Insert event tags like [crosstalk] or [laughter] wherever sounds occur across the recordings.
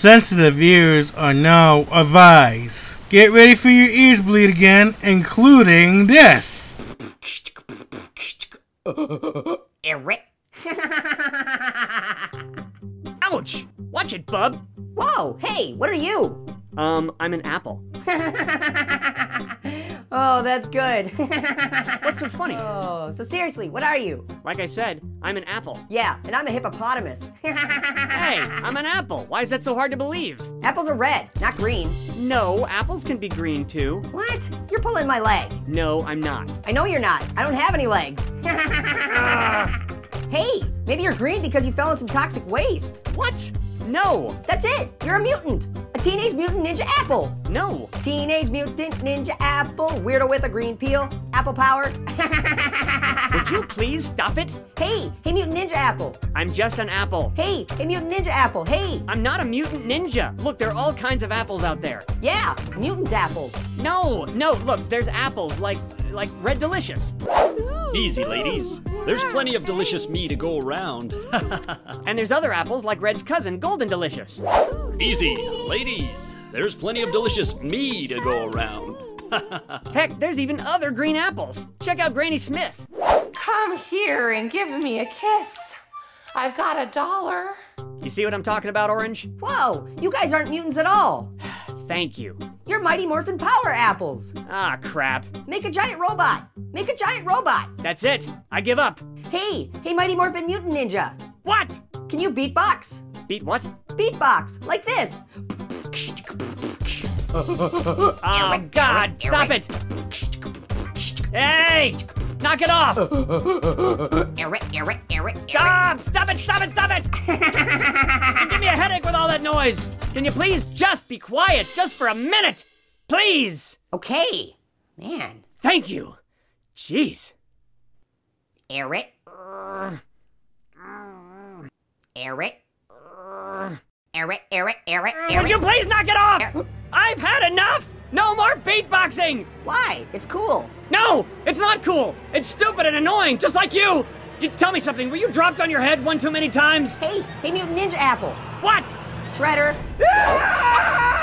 Sensitive ears are now advised. Get ready for your ears bleed again, including this. Eric. [laughs] Ouch! Watch it, bub. Whoa, hey, what are you? Um, I'm an apple. [laughs] oh, that's good. [laughs] What's so funny? oh, so seriously, what are you? Like I said, I'm an apple. Yeah, and I'm a hippopotamus. Hey, I'm an apple. Why is that so hard to believe? Apples are red, not green. No, apples can be green too. What? You're pulling my leg. No, I'm not. I know you're not. I don't have any legs. [laughs] Ah. hey, maybe you're green because you fell in some toxic waste. What? No, That's it. You're a mutant. A teenage mutant ninja apple. no. Teenage mutant ninja apple. Weirdo with a green peel. Apple power. [laughs] Would you please stop it? hey, hey, mutant ninja apple. I'm just an apple. Hey, hey, mutant ninja apple. Hey. I'm not a mutant ninja. Look, there are all kinds of apples out there. Yeah, mutant apples. No, no, look, there's apples like like Red Delicious. Easy, ladies. There's plenty of delicious me to go around. [laughs] And there's other apples like Red's cousin, Golden Delicious. Easy, ladies. There's plenty of delicious me to go around. [laughs] Heck, there's even other green apples. Check out Granny Smith. Come here and give me a kiss. I've got a dollar. You see what I'm talking about, Orange? Whoa, you guys aren't mutants at all. [sighs] Thank you. You're Mighty Morphin Power Apples. Ah, crap. Make a giant robot. Make a giant robot. That's it. I give up. Hey, hey, Mighty Morphin Mutant Ninja. What? Can you beatbox? Beat what? Beatbox, like this. Oh, God, stop it. Hey, knock it off. Eric, Eric, Eric, Stop, stop it, stop it, stop it. You give me a headache with all that noise. Can you please just be quiet just for a minute? Please. Okay, man. Thank you. Jeez. Eric. Eric. Eric, Eric, Eric, Would you please knock it off? I've had enough. No more beatboxing. Why? It's cool. No, it's not cool. It's stupid and annoying, just like you. You- Tell me something. Were you dropped on your head one too many times? Hey, hey, Mutant Ninja Apple. What? Shredder. [laughs]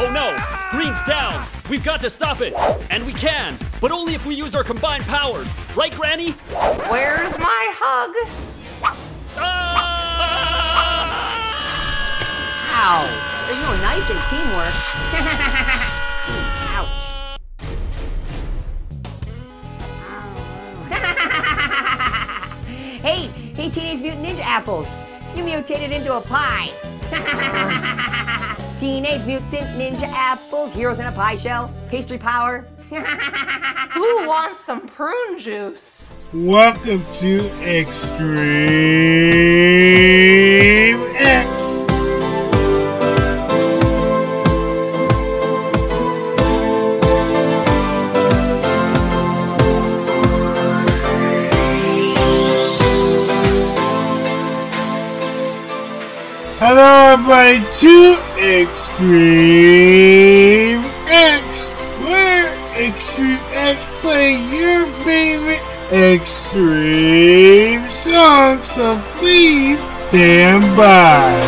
Oh no! Green's down! We've got to stop it! And we can, but only if we use our combined powers. Right, Granny? Where's my hug? Ah! Ow. There's no knife in teamwork. [laughs] [laughs] hey, hey, Teenage Mutant Ninja Apples. You mutated into a pie. [laughs] Teenage Mutant Ninja Apples, heroes in a pie shell, pastry power. [laughs] Who wants some prune juice? Welcome to Extreme X. Everybody, to Extreme X, where Extreme X play your favorite extreme songs. So please stand by.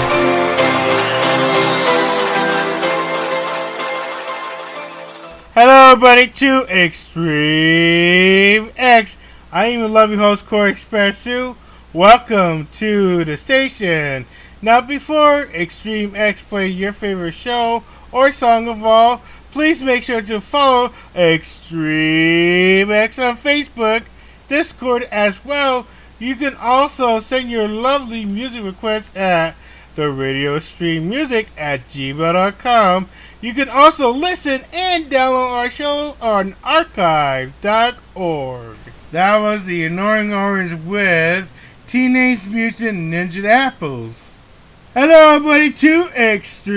Hello, everybody, to Extreme X. I am your lovely host, Corey Expressu. Welcome to the station. Now, before Extreme X play your favorite show or song of all, please make sure to follow Extreme X on Facebook, Discord as well. You can also send your lovely music requests at the radio stream music at gmail.com. You can also listen and download our show on archive.org. That was the Annoying Orange with Teenage Mutant Ninja Apples. Hello, everybody, to Extreme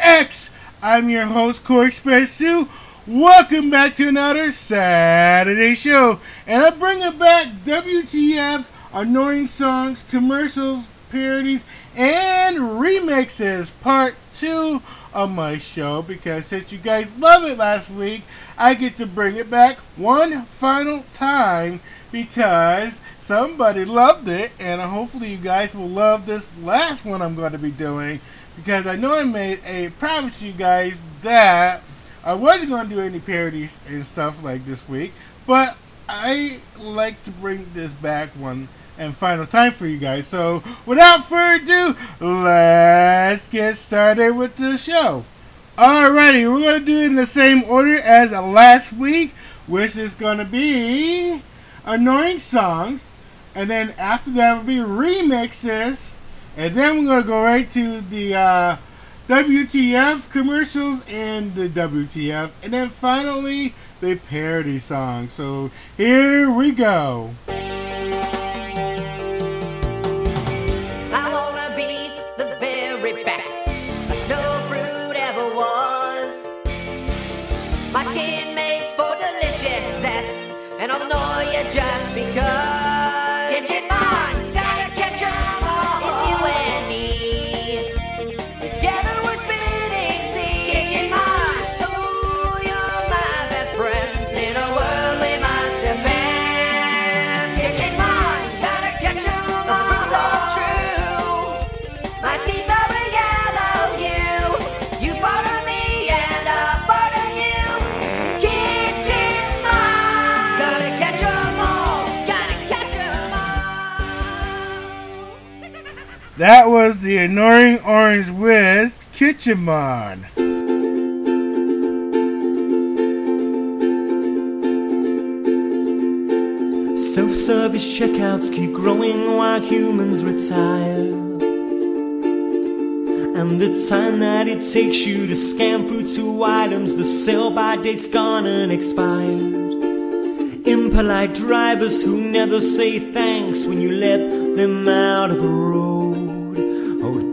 X. I'm your host, Corey Expressu. Welcome back to another Saturday show. And I'm bringing back WTF, annoying songs, commercials, parodies, and remixes, part two of my show. Because since you guys love it last week, I get to bring it back one final time because somebody loved it, and hopefully you guys will love this last one I'm going to be doing because I know I made a promise to you guys that I wasn't going to do any parodies and stuff like this week, but I like to bring this back one and final time for you guys. So, without further ado, let's get started with the show. Alrighty, we're going to do it in the same order as last week, which is going to be annoying songs, and then after that will be remixes, and then we're to go right to the uh, WTF commercials and the WTF, and then finally the parody song. So here we go. And I'll you just because. That was the annoying orange with Kitchenmon. Self service checkouts keep growing while humans retire. And the time that it takes you to scan through two items, the sell by date's gone and expired. Impolite drivers who never say thanks when you let them out of the road.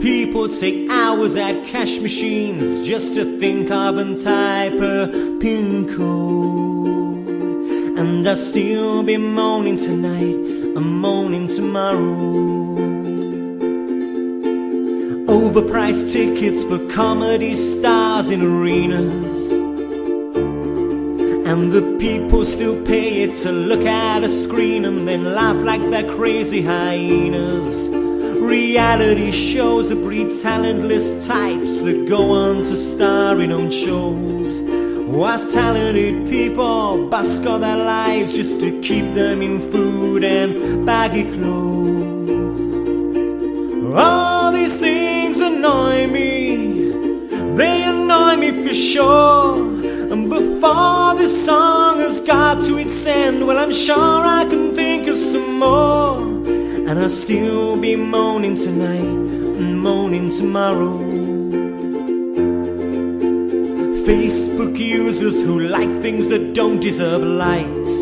People take hours at cash machines just to think of and type a pin code. And I'll still be moaning tonight, I'm moaning tomorrow. Overpriced tickets for comedy stars in arenas. And the people still pay it to look at a screen and then laugh like they're crazy hyenas. Reality shows that breed talentless types that go on to star in own shows. Whilst talented people busk all their lives just to keep them in food and baggy clothes. All these things annoy me, they annoy me for sure. And before this song has got to its end, well, I'm sure I can think of some more. And I'll still be moaning tonight and moaning tomorrow. Facebook users who like things that don't deserve likes.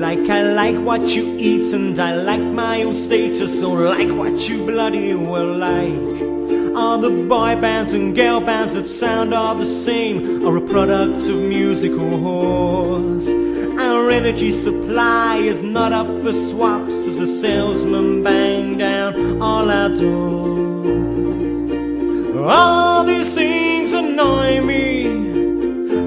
Like I like what you eat and I like my own status, so like what you bloody well like. All the boy bands and girl bands that sound all the same are a product of musical whores. Our energy supply is not up for swaps as the salesman bang down all our doors. All these things annoy me,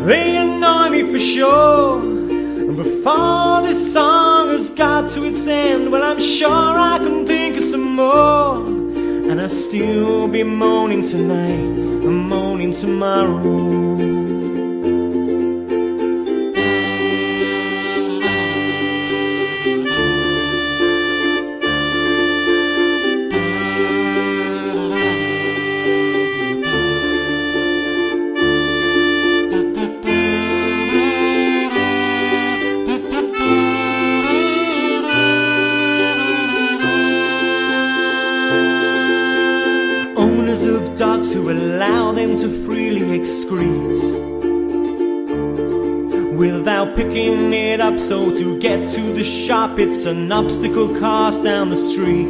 they annoy me for sure. And before this song has got to its end, well, I'm sure I can think of some more. And I'll still be moaning tonight, and moaning tomorrow. Up. So to get to the shop, it's an obstacle course down the street.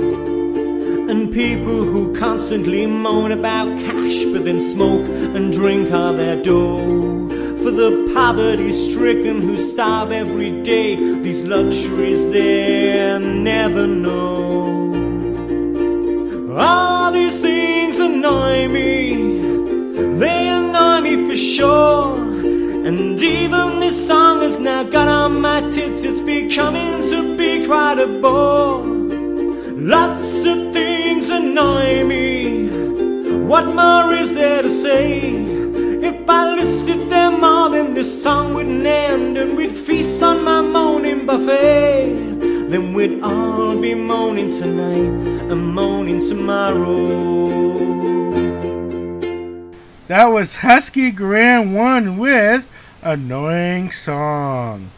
And people who constantly moan about cash but then smoke and drink all their dough. For the poverty stricken who starve every day, these luxuries they never know. All these things annoy me, they annoy me for sure. Becoming to to bore. Lots of things annoy me. What more is there to say? If I listed them all, then this song wouldn't end, and we'd feast on my moaning buffet. Then we'd all be moaning tonight and moaning tomorrow. That was Husky Grand One with Annoying Song.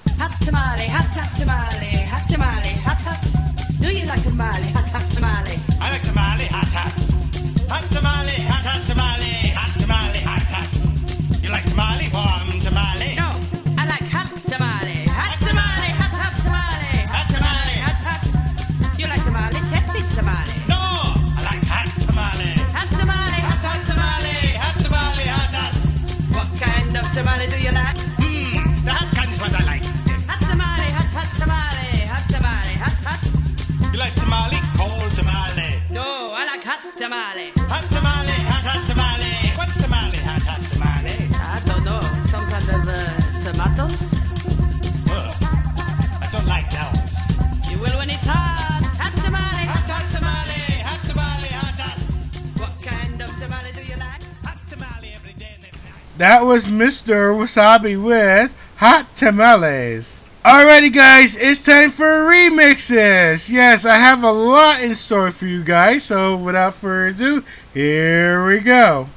That was Mr. Wasabi with Hot Tamales. Alrighty, guys, it's time for remixes. Yes, I have a lot in store for you guys, so without further ado, here we go.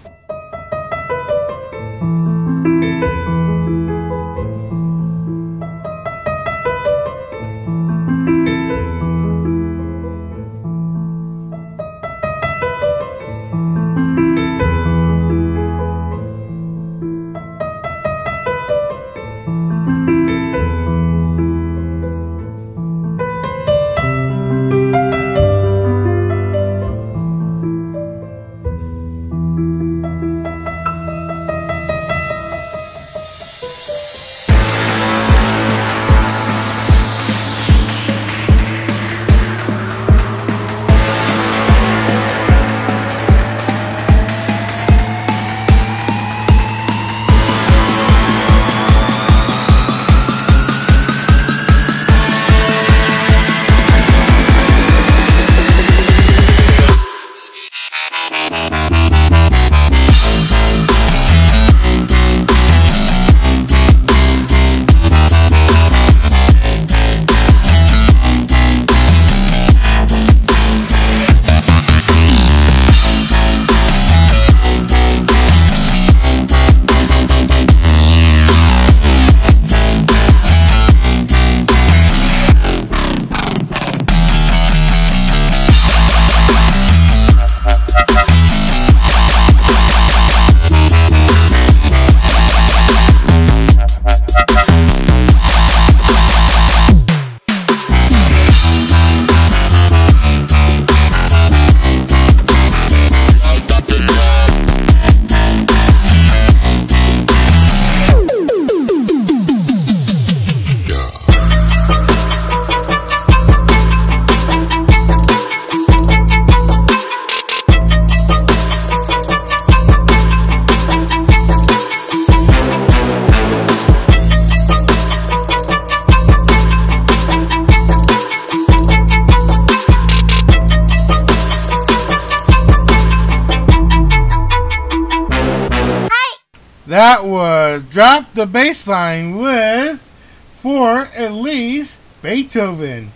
The with For at least Beethoven.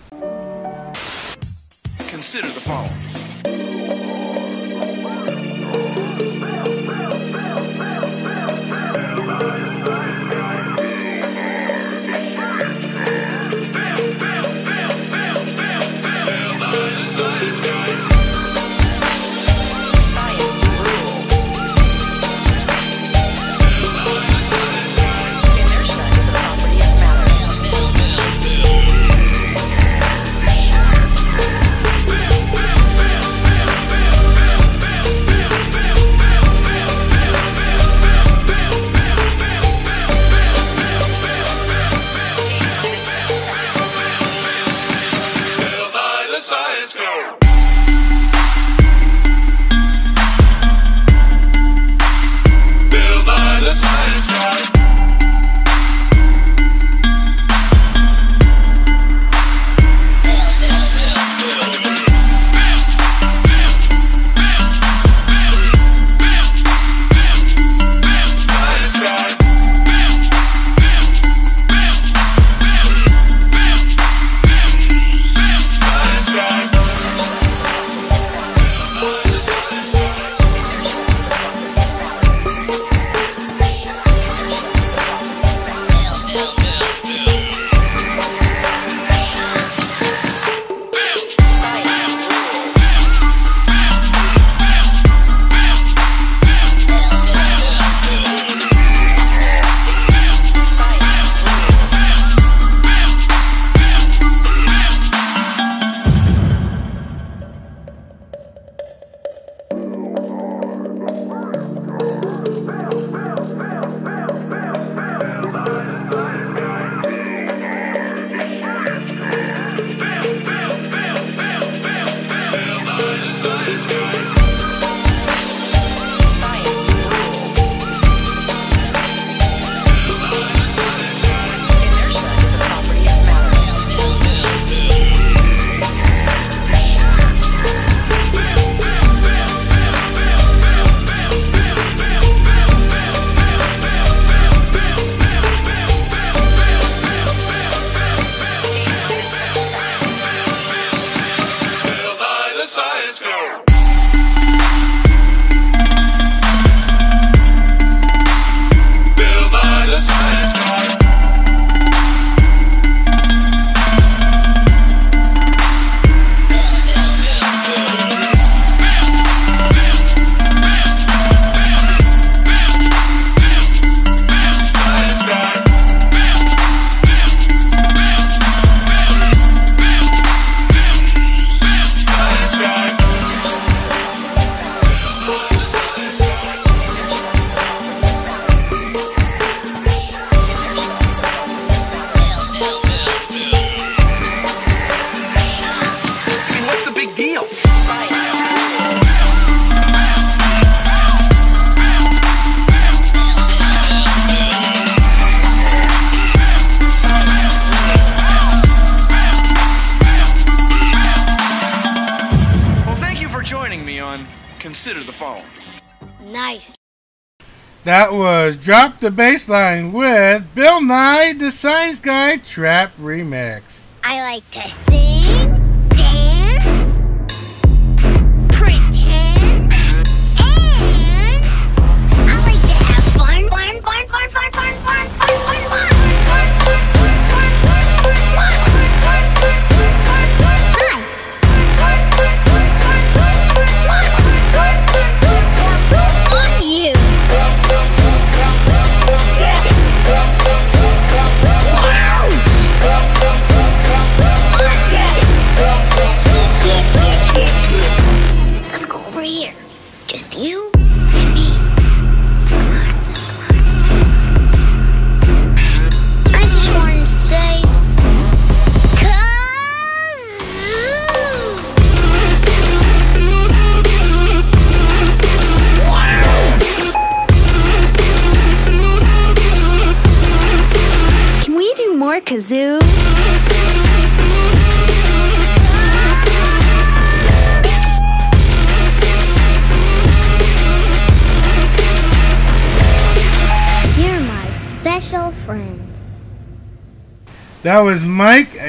the baseline with Bill Nye, the Science Guy Trap Remix. I like to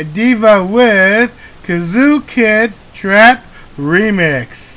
Diva with Kazoo Kid Trap Remix.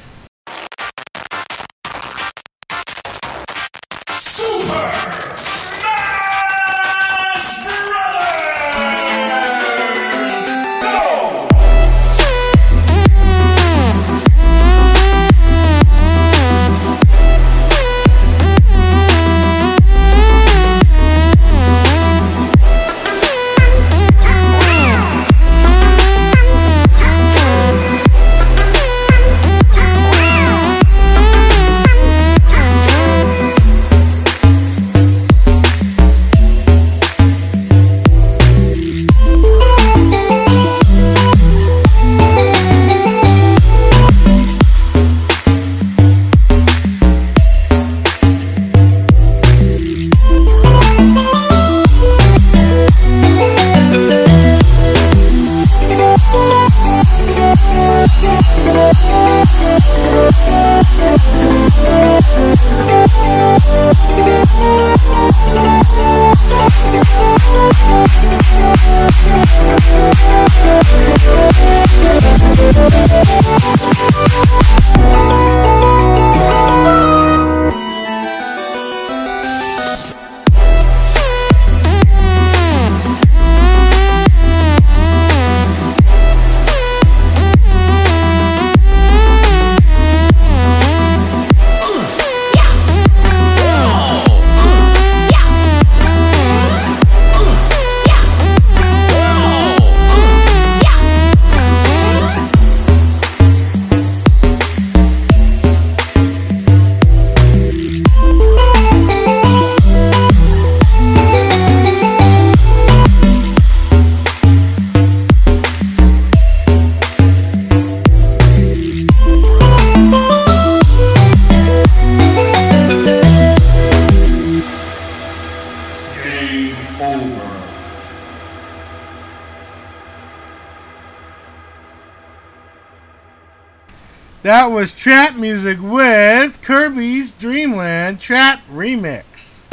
That was trap music with Kirby's Dreamland Trap Remix.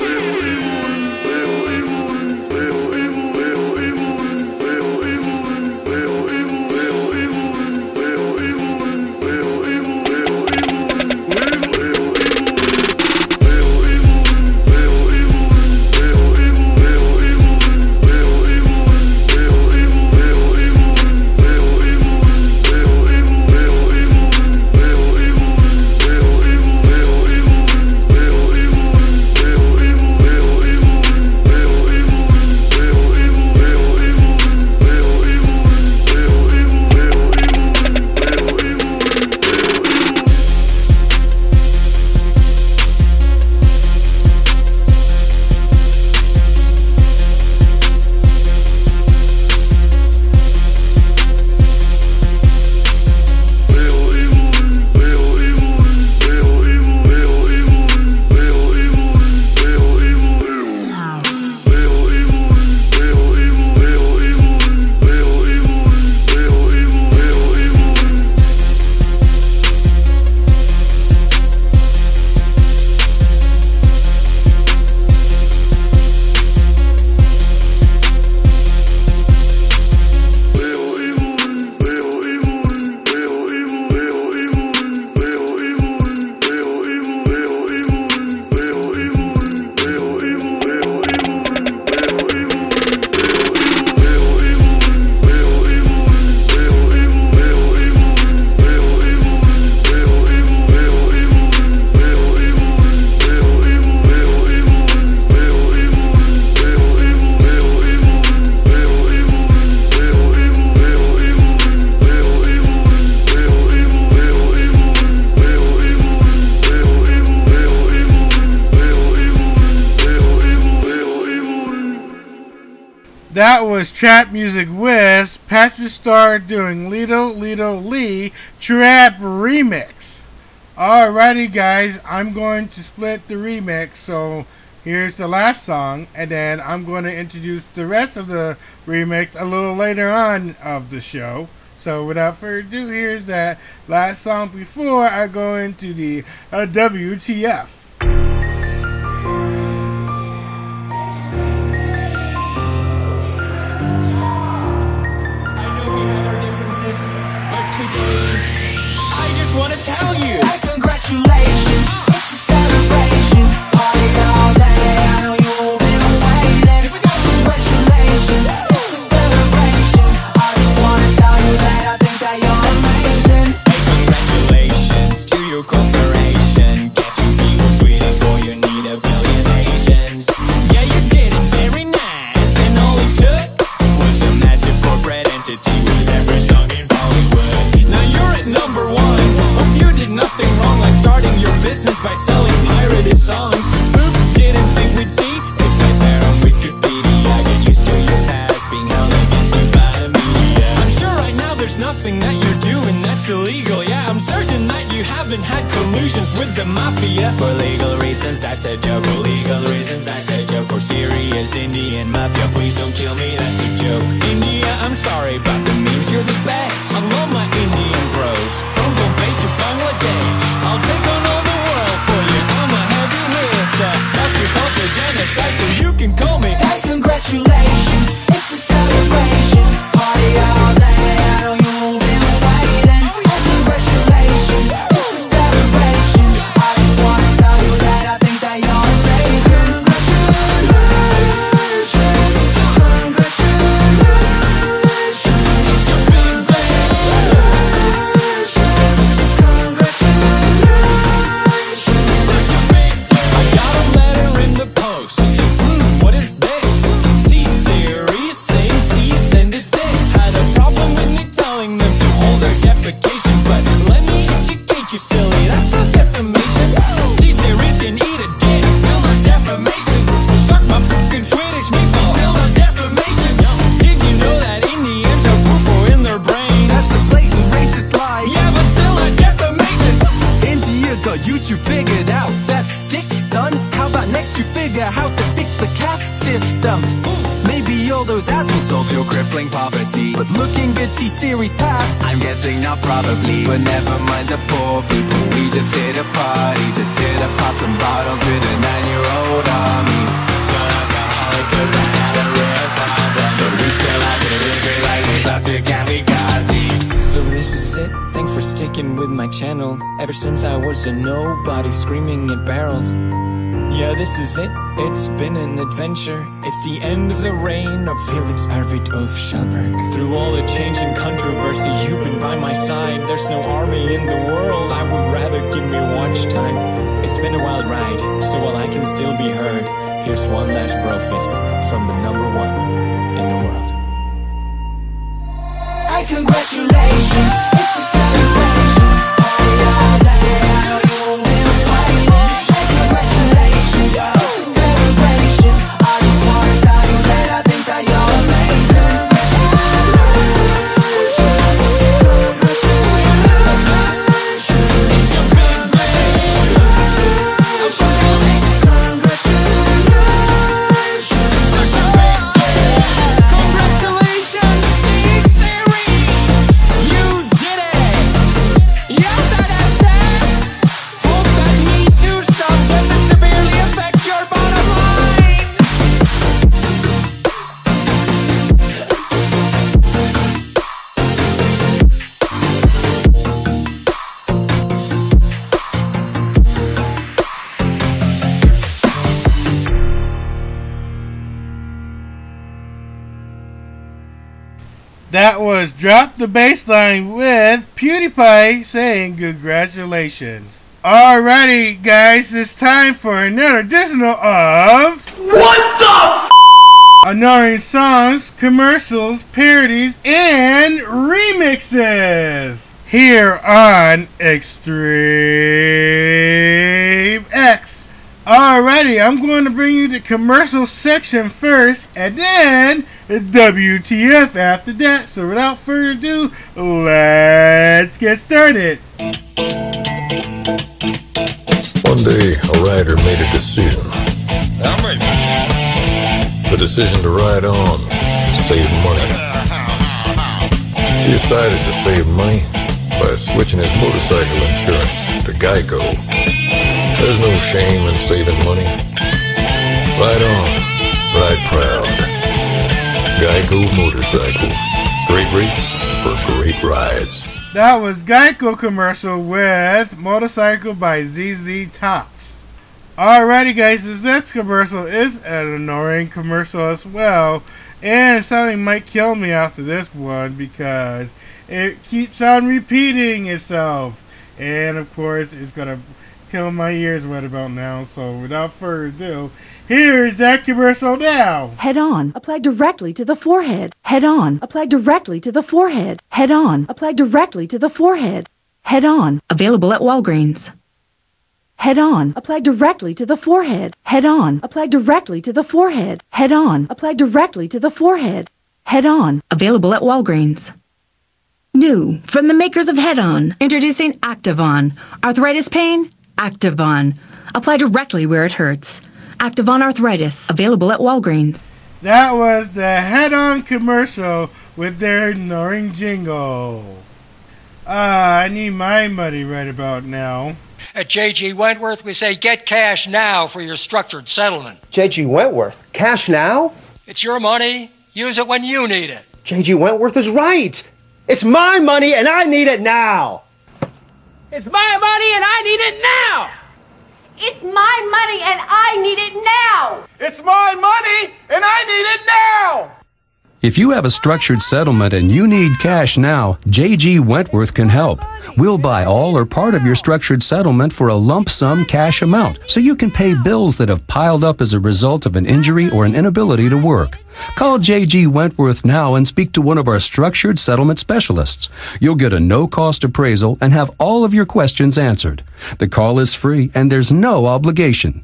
trap music with Patrick Star doing Lido Lido Lee Trap Remix. Alrighty, guys, I'm going to split the remix. So here's the last song, and then I'm going to introduce the rest of the remix a little later on of the show. So without further ado, here's that last song before I go into the uh, WTF. wanna tell you. Congratulations. is it. It's been an adventure. It's the end of the reign of Felix Arvid Ulf Kjellberg. Through all the change and controversy, you've been by my side. There's no army in the world. I would rather give me watch time. It's been a wild ride, so while I can still be heard, here's one last brofist from the number one in the world. I congratulations! was Drop the Baseline with PewDiePie saying congratulations. Alrighty, guys, it's time for another additional of. What the f? Songs, commercials, parodies, and remixes here on Extreme X. Alrighty, I'm going to bring you the commercial section first, and then the WTF after that. So without further ado, let's get started. One day, a rider made a decision. The decision to ride on, to save money. He decided to save money by switching his motorcycle insurance to Geico. There's no shame in saving money. Ride on, ride proud. Geico Motorcycle. Great rates for great rides. That was Geico commercial with Motorcycle by ZZ Tops. Alrighty, guys, this next commercial is an annoying commercial as well, and something might kill me after this one because it keeps on repeating itself, and of course, it's gonna kill my ears right about now. So, without further ado, here's that commercial now. Head on. Apply directly to the forehead. Head on. Apply directly to the forehead. Head on. Apply directly to the forehead. Head on. Available at Walgreens. Head on. Apply directly to the forehead. Head on. Apply directly to the forehead. Head on. Apply directly to the forehead. Head on. Available at Walgreens. New from the makers of Head On. Introducing Activon. Arthritis pain? Activon. Apply directly where it hurts. Activon Arthritis. Available at Walgreens. That was the head on commercial with their annoying jingle. Ah, I need my money right about now. At JG Wentworth, we say get cash now for your structured settlement. JG Wentworth, cash now? It's your money. Use it when you need it. JG Wentworth is right. It's my money and I need it now. It's my money and I need it now! It's my money and I need it now! It's my money and I need it now! If you have a structured settlement and you need cash now, JG Wentworth can help. We'll buy all or part of your structured settlement for a lump sum cash amount so you can pay bills that have piled up as a result of an injury or an inability to work. Call JG Wentworth now and speak to one of our structured settlement specialists. You'll get a no cost appraisal and have all of your questions answered. The call is free and there's no obligation.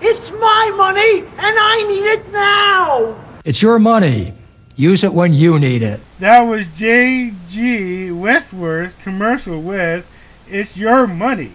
It's my money and I need it now! It's your money. Use it when you need it. That was J.G. Wentworth's commercial with It's Your Money.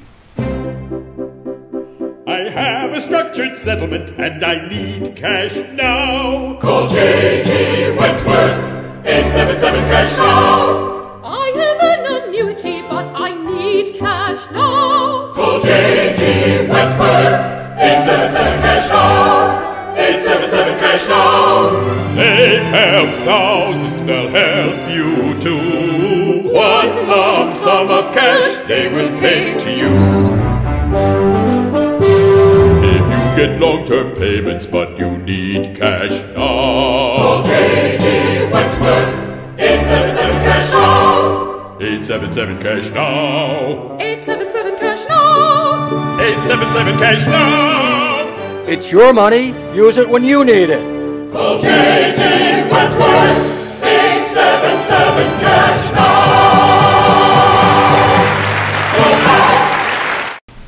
I have a structured settlement and I need cash now. Call J.G. Wentworth, 877 cash now. I have an annuity, but I need cash now. Call J.G. Wentworth, 877 cash now. 877 cash now. They help thousands, they'll help you too. One lump sum of cash they will pay to you. If you get long-term payments but you need cash now. Call J.G. Wentworth, 877 cash now. 877 cash now. 877 cash now. 877 cash now. It's your money. Use it when you need it. Call J.G. Wentworth, 877 cash now.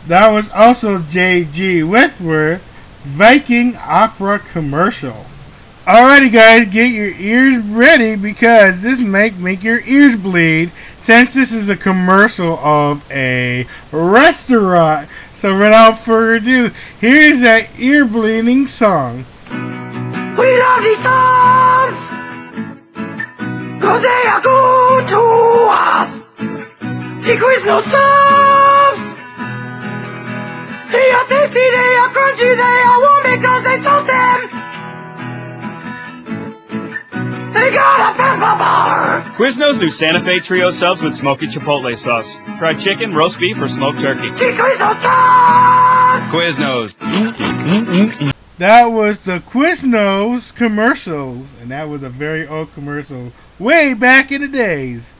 That was also J.G. Wentworth, Viking Opera commercial. Alrighty, guys, get your ears ready because this might make your ears bleed since this is a commercial of a restaurant. So, without further ado, here's that ear bleeding song. We love these songs! Cause they are good to us! He quiz no subs! They are tasty, they are crunchy, they are warm because they toast them! They got a pepper bar! Quiznos new Santa Fe Trio subs with smoky chipotle sauce. Fried chicken, roast beef, or smoked turkey. He quiz no subs! Quiznos. That was the Quiznos commercials, and that was a very old commercial way back in the days.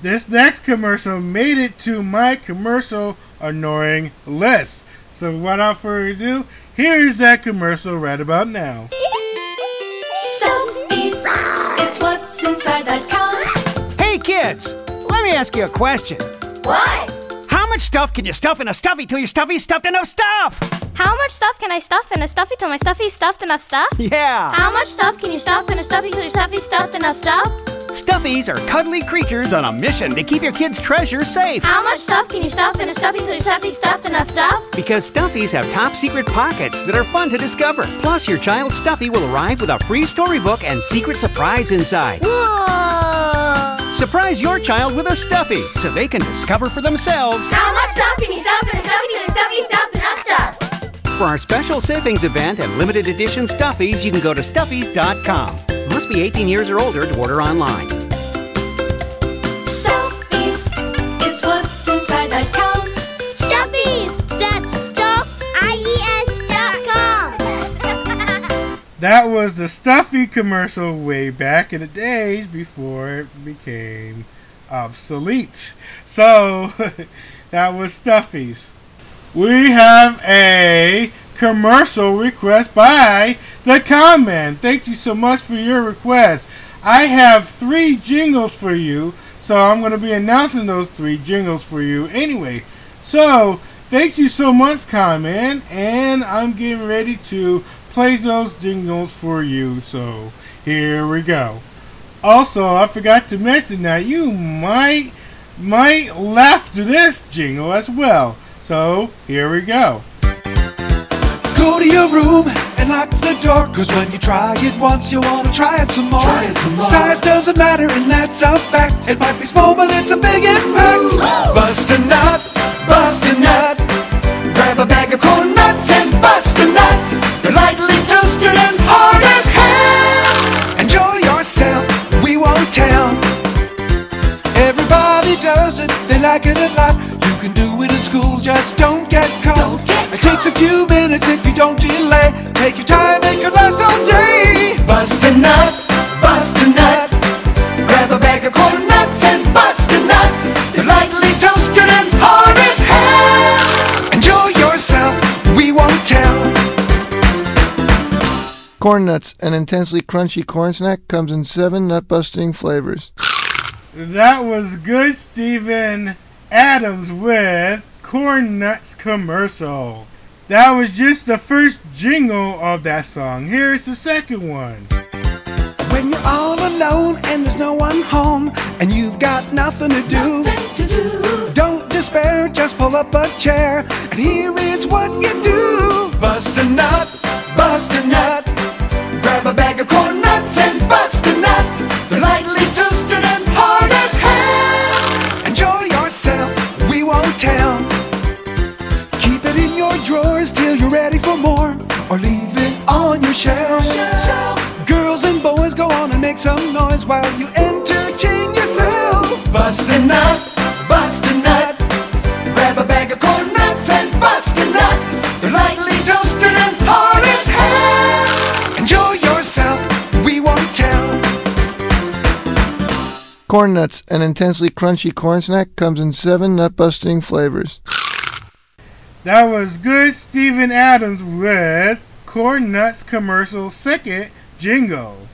This next commercial made it to my commercial annoying list. So without further ado, here's that commercial right about now. Stuffies, it's what's inside that counts. Hey kids, let me ask you a question. What? How much stuff can you stuff in a stuffy till your stuffy's stuffed enough stuff? How much stuff can I stuff in a stuffy till my stuffy's stuffed enough stuff? Yeah. How much stuff can you stuff in a stuffy till your stuffy's stuffed enough stuff? Stuffies are cuddly creatures on a mission to keep your kids' treasure safe. How much stuff can you stuff in a stuffy till your stuffy's stuffed enough stuff? Because Stuffies have top secret pockets that are fun to discover. Plus, your child's Stuffy will arrive with a free storybook and secret surprise inside. Surprise your child with a Stuffy so they can discover for themselves. How much stuff can you stuff in a stuffy till your stuffy's stuffed enough stuff? For our special savings event and limited edition Stuffies, you can go to stuffies.com. Must be 18 years or older to order online. Stuffies, it's what's inside that counts. Stuffies! That's stuff, I-E-S dot com. [laughs] That was the Stuffy commercial way back in the days before it became obsolete. So, [laughs] that was Stuffies. We have a commercial request by the Conman. Thank you so much for your request. I have three jingles for you, so I'm going to be announcing those three jingles for you anyway. So, thank you so much, Conman, and I'm getting ready to play those jingles for you. So, here we go. Also, I forgot to mention that you might might laugh to this jingle as well. So, here we go. Go to your room and lock the door. Cause when you try it once, you wanna try it some more. Size doesn't matter, and that's a fact. It might be small, but it's a big impact. Bust a nut, bust a nut. Grab a bag of corn nuts and bust a nut. They're lightly toasted and hard as hell. Enjoy yourself, we won't tell. Everybody does it, they like it a lot. You can do it in school, just don't get caught. It takes a few minutes if you don't delay. Take your time, it could last all day. Bust a nut, bust a nut. Grab a bag of corn nuts and bust a nut. They're lightly toasted and hard as hell. Enjoy yourself, we won't tell. Corn Nuts, an intensely crunchy corn snack, comes in seven nut busting flavors. That was good, Steven Adams with Corn Nuts commercial. That was just the first jingle of that song. Here's the second one. When you're all alone and there's no one home and you've got nothing to do, don't despair, just pull up a chair and here is what you do. Bust a nut, bust a nut, grab a bag of corn drawers till you're ready for more, or leave it on your shelf. Girls and boys go on and make some noise while you entertain yourselves. Bust a nut, bust a nut. Grab a bag of corn nuts and bust a nut. They're lightly toasted and hard as hell. Enjoy yourself, we won't tell. Corn Nuts, an intensely crunchy corn snack, comes in seven nut busting flavors. That was good, Steven Adams with Corn Nuts commercial second jingle.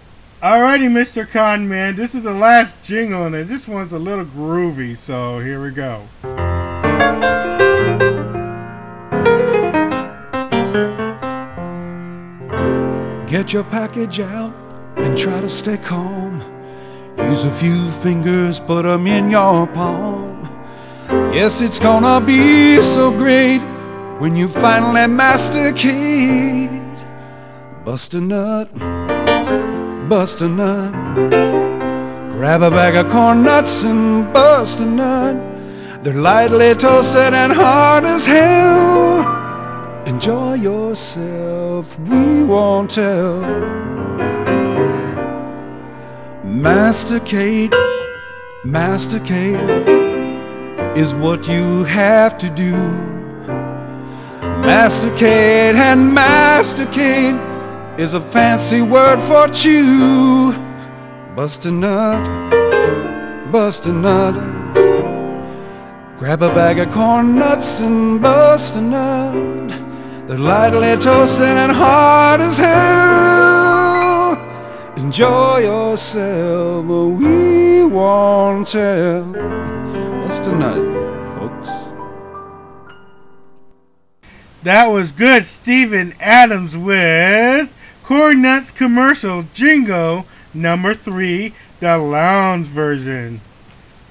Alrighty, Mr. Con Man, this is the last jingle, and this one's a little groovy, so here we go. Get your package out and try to stay calm. Use a few fingers, put them in your palm. Yes, it's gonna be so great when you finally masticate. Bust a nut, bust a nut. Grab a bag of corn nuts and bust a nut. They're lightly toasted and hard as hell. Enjoy yourself, we won't tell. Masticate, masticate is what you have to do. Masticate and masticate is a fancy word for chew. Bust a nut, bust a nut. Grab a bag of corn nuts and bust a nut. They're lightly toasted and hard as hell. Enjoy yourself, but we won't tell. Bust a nut, That was good, Steven Adams with Corn Nuts Commercial Jingo number three, the lounge version.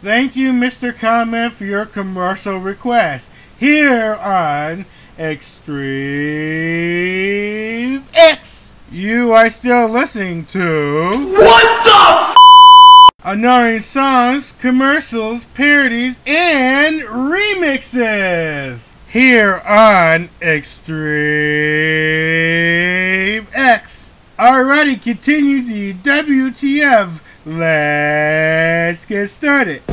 Thank you, Mr. Con Man, for your commercial request here on Extreme X. You are still listening to What the annoying songs, commercials, parodies, and remixes here on Extreme X. Alrighty, continue the WTF. Let's get started.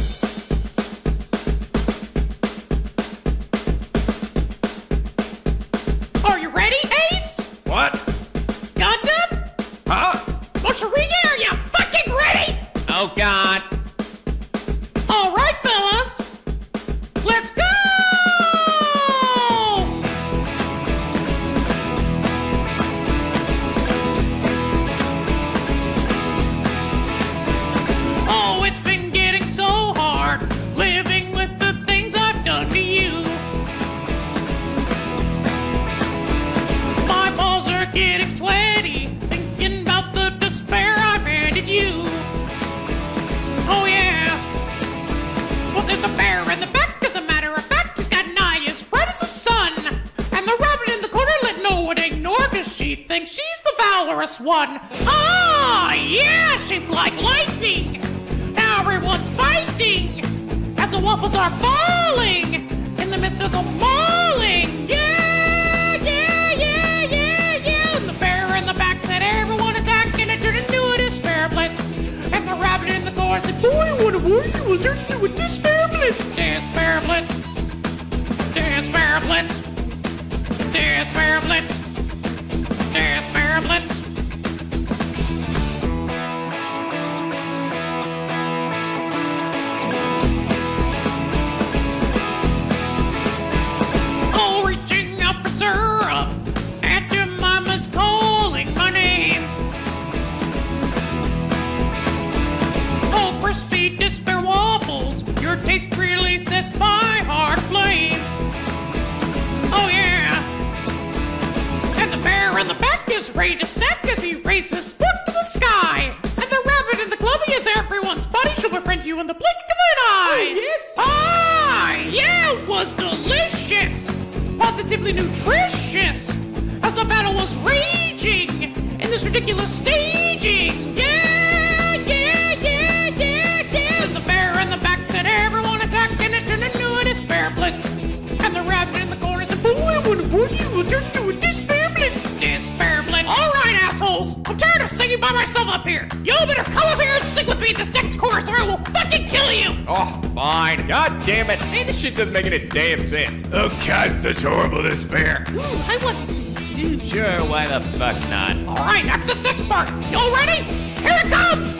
Singing by myself up here. You better come up here and sing with me in this next chorus or I will fucking kill you. Oh, fine. God damn it. Hey, this shit doesn't make any damn sense. Oh god, such horrible despair. Ooh, I want to sing too. Sure, why the fuck not? All right, after this next part, y'all ready? Here it comes!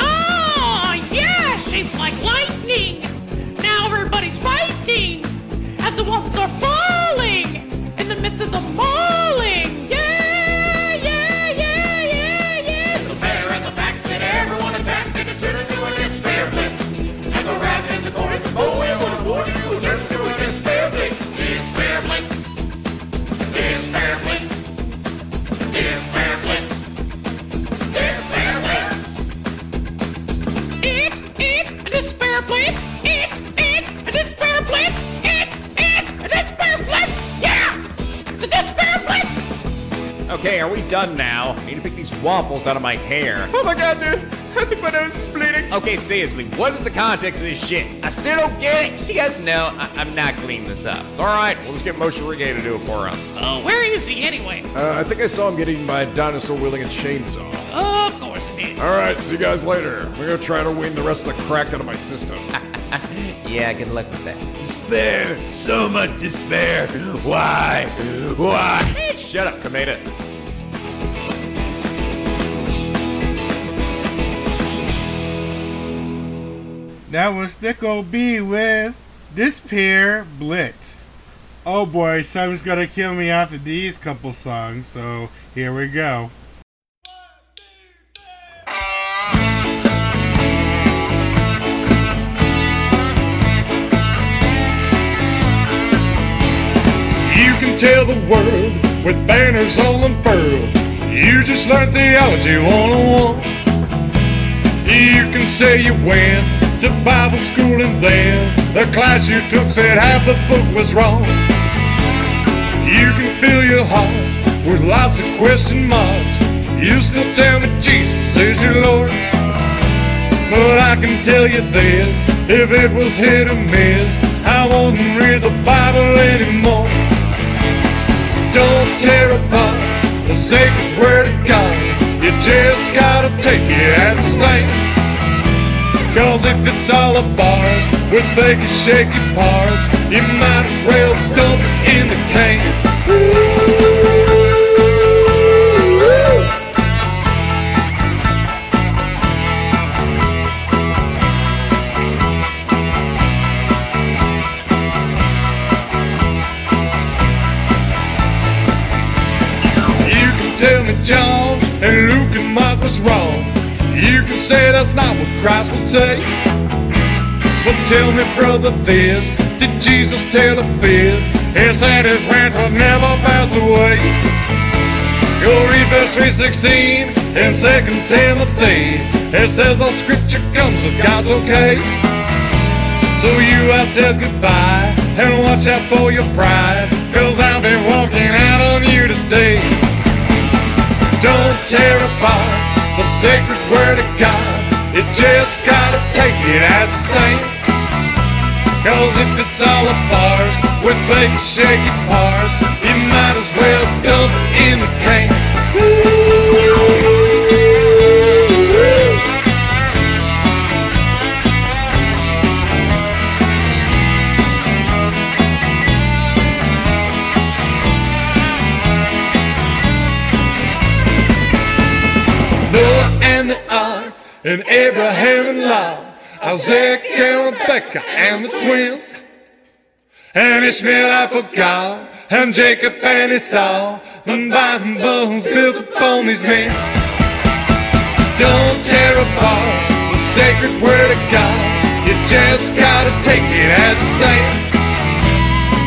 Oh, yeah, shaped like lightning. Now everybody's fighting as the waffles are falling in the midst of the mauling. Rabbit in the corner said, Oh, we would warn you, will turn into a despair blitz. Despair blitz. Despair blitz. Despair blitz. Despair blitz. It's, it's a despair blitz. It's, it's a despair blitz. It's, it's a despair blitz. Yeah! It's a despair blitz. Okay, are we done now? I need to pick these waffles out of my hair. Oh my god, dude. I think my nose is bleeding. Okay, seriously, what is the context of this shit? I still don't get it. You guys know I- I'm not cleaning this up. It's alright, we'll just get Moshe Rigay to do it for us. Oh, where is he anyway? Uh, I think I saw him getting eaten by a dinosaur wielding a chainsaw. Of course he did. Alright, see you guys later. I'm gonna try to wean the rest of the crack out of my system. [laughs] yeah, good luck with that. Despair! So much despair! Why? Why? Hey, shut up, Kameda. That was Thicko B with Despair Blitz. Oh boy, something's gonna kill me after these couple songs, so here we go. You can tell the world with banners all unfurled. You just learned theology 101. You can say you went to Bible school and then the class you took said half the book was wrong. You can fill your heart with lots of question marks. You still tell me Jesus is your Lord. But I can tell you this, if it was hit or miss, I wouldn't read the Bible anymore. Don't tear apart the sacred word of God. You just gotta take it as it stands. Cause if it's all of ours with fake and shaky parts, you might as well dump it in the can tell me John and Luke and Mark was wrong. You can say that's not what Christ would say. But tell me, brother, this did Jesus tell a fib? He said his wrath will never pass away. Go read verse 316 in 2 Timothy. It says all scripture comes with God's okay. So you out tell goodbye and watch out for your pride. Cause I'll be walking out on you today. Don't tear apart the sacred word of God. You just gotta take it as it stands. Cause if it's all of ours with fake shaky parts, you might as well dump in the can. And Abraham and Lot, Isaac and Rebecca and the twins, and Ishmael I forgot, and Jacob and Esau, the bones built upon these men. Don't tear apart the sacred word of God, you just gotta take it as it stands.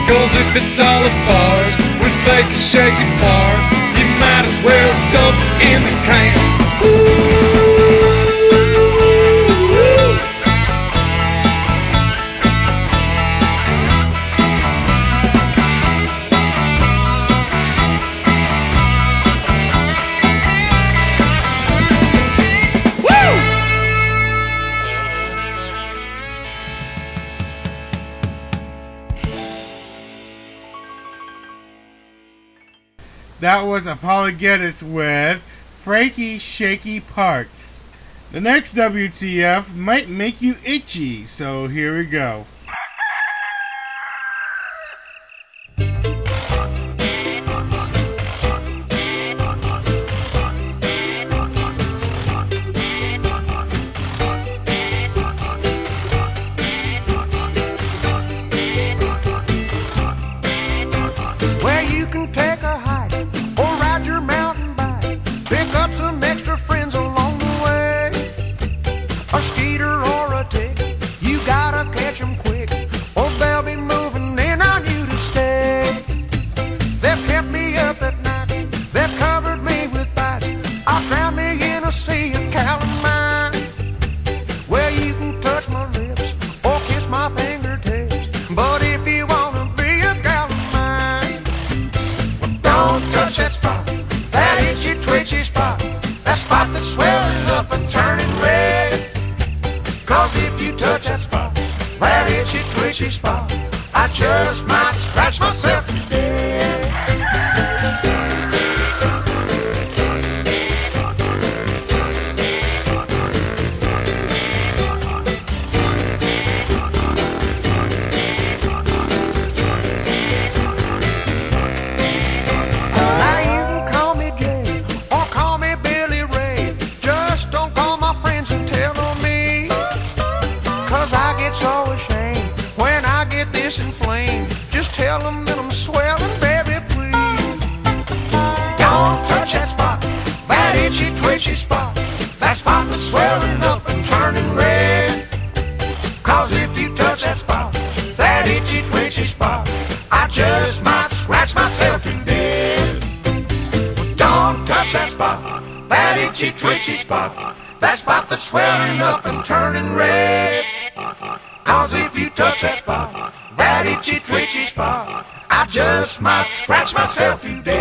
Cause if it's all of ours, with fake shaky parts, you might as well dump it in the can. That was ApologetiX with Frankie Shaky Parts. The next WTF might make you itchy, so here we go. That spot, that itchy twitchy spot, that spot that's swelling up and turning red. Cause if you touch that spot, that itchy twitchy spot, I just might twitchy spot, that spot that's swelling up and turning red. Cause if you touch that spot, that itchy twitchy spot, I just might scratch myself death.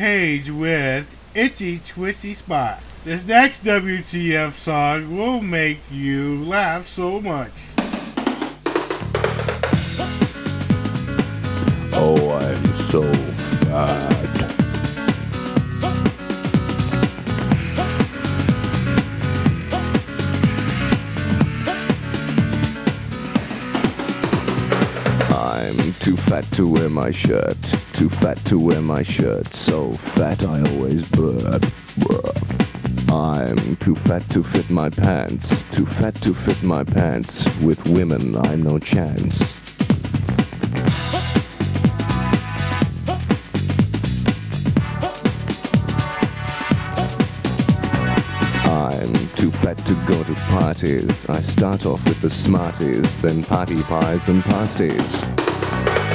Page with Itchy Twitchy Spot. This next WTF song will make you laugh so much. Oh, I'm so fat. I'm too fat to wear my shirt. Too fat to wear my shirt. So fat I always burp. I'm too fat to fit my pants. Too fat to fit my pants. With women, I'm no chance. I'm too fat to go to parties. I start off with the smarties, then party pies and pasties.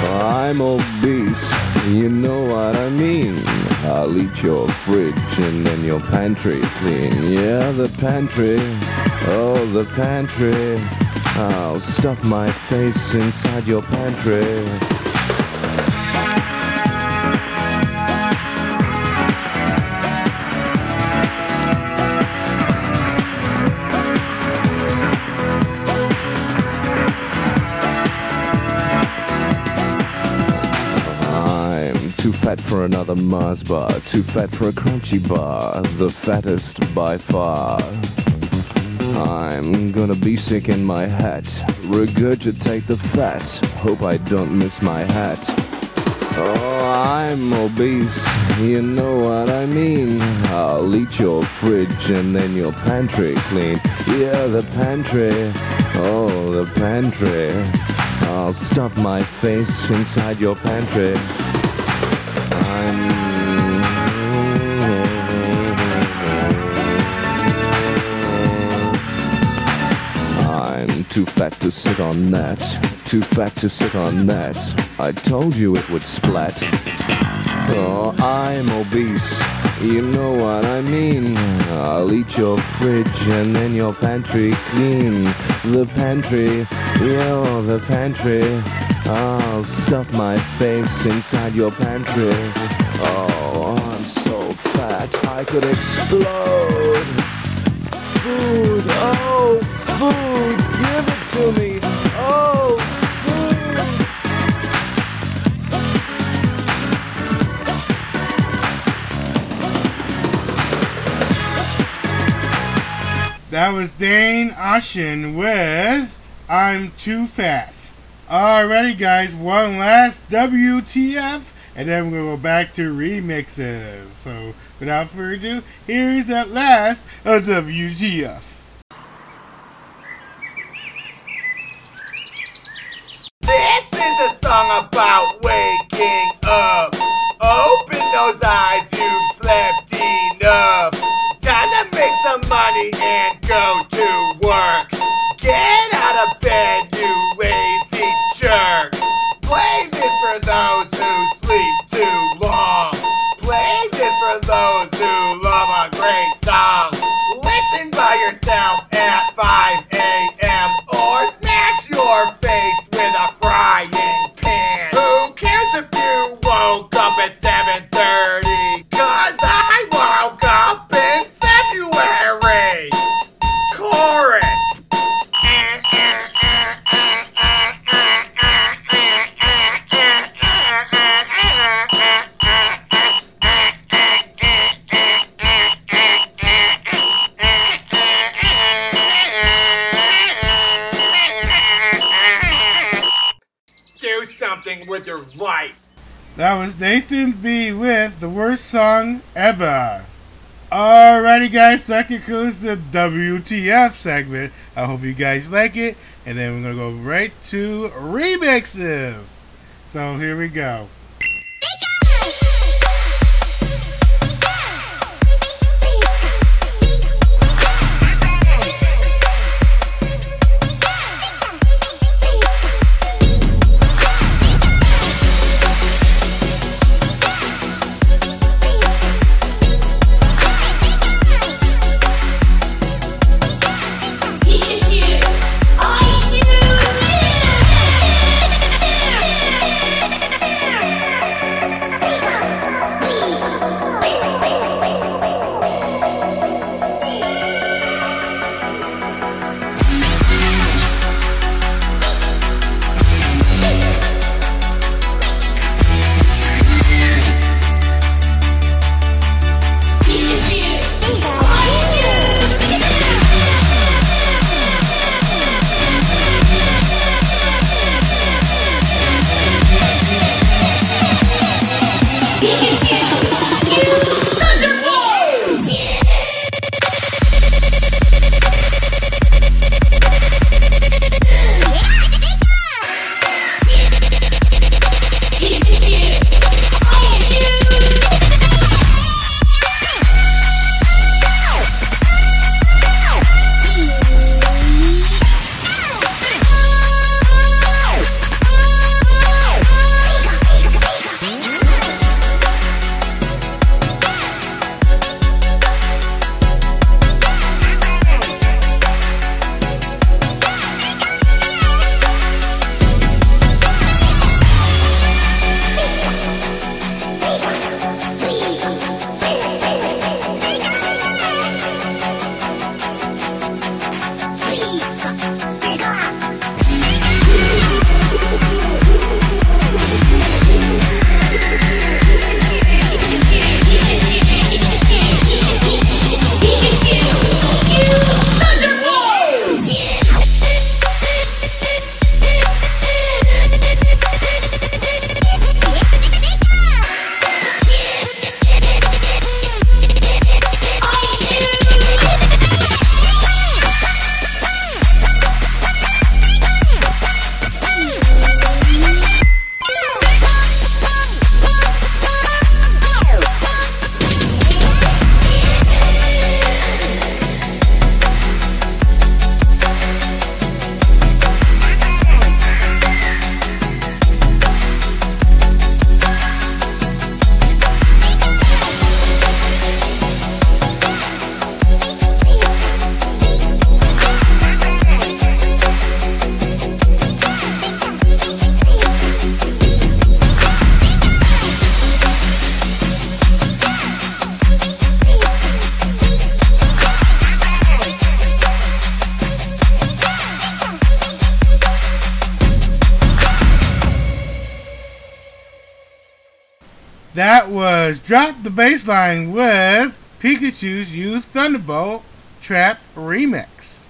I'm obese, you know what I mean. I'll eat your fridge and then your pantry clean. Yeah, the pantry, oh, the pantry. I'll stuff my face inside your pantry. For another Mars bar, too fat for a crunchy bar, the fattest by far. I'm gonna be sick in my hat, regurgitate the fat, hope I don't miss my hat. Oh, I'm obese, you know what I mean. I'll eat your fridge and then your pantry clean. Yeah, the pantry, oh, the pantry. I'll stuff my face inside your pantry. Too fat to sit on that. Too fat to sit on that. I told you it would splat. Oh, I'm obese. You know what I mean. I'll eat your fridge and then your pantry clean. The pantry, yeah, the pantry. I'll stuff my face inside your pantry. Oh, I'm so fat I could explode. Food, oh, food, to me. Oh. That was Dane Oshin with I'm Too Fat. Alrighty, guys, one last WTF, and then we're gonna go back to remixes. So, without further ado, here's that last WTF. This is a song about waking up. Woke up at That was Nathan B with the worst song ever. Alrighty, guys, that concludes the WTF segment. I hope you guys like it, and then we're gonna go right to remixes. So here we go. Baseline with Pikachu's Use Thunderbolt Trap Remix.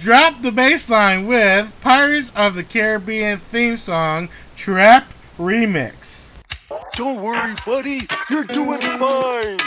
Drop the Bassline with Pirates of the Caribbean theme song Trap Remix. Don't worry, buddy. You're doing fine.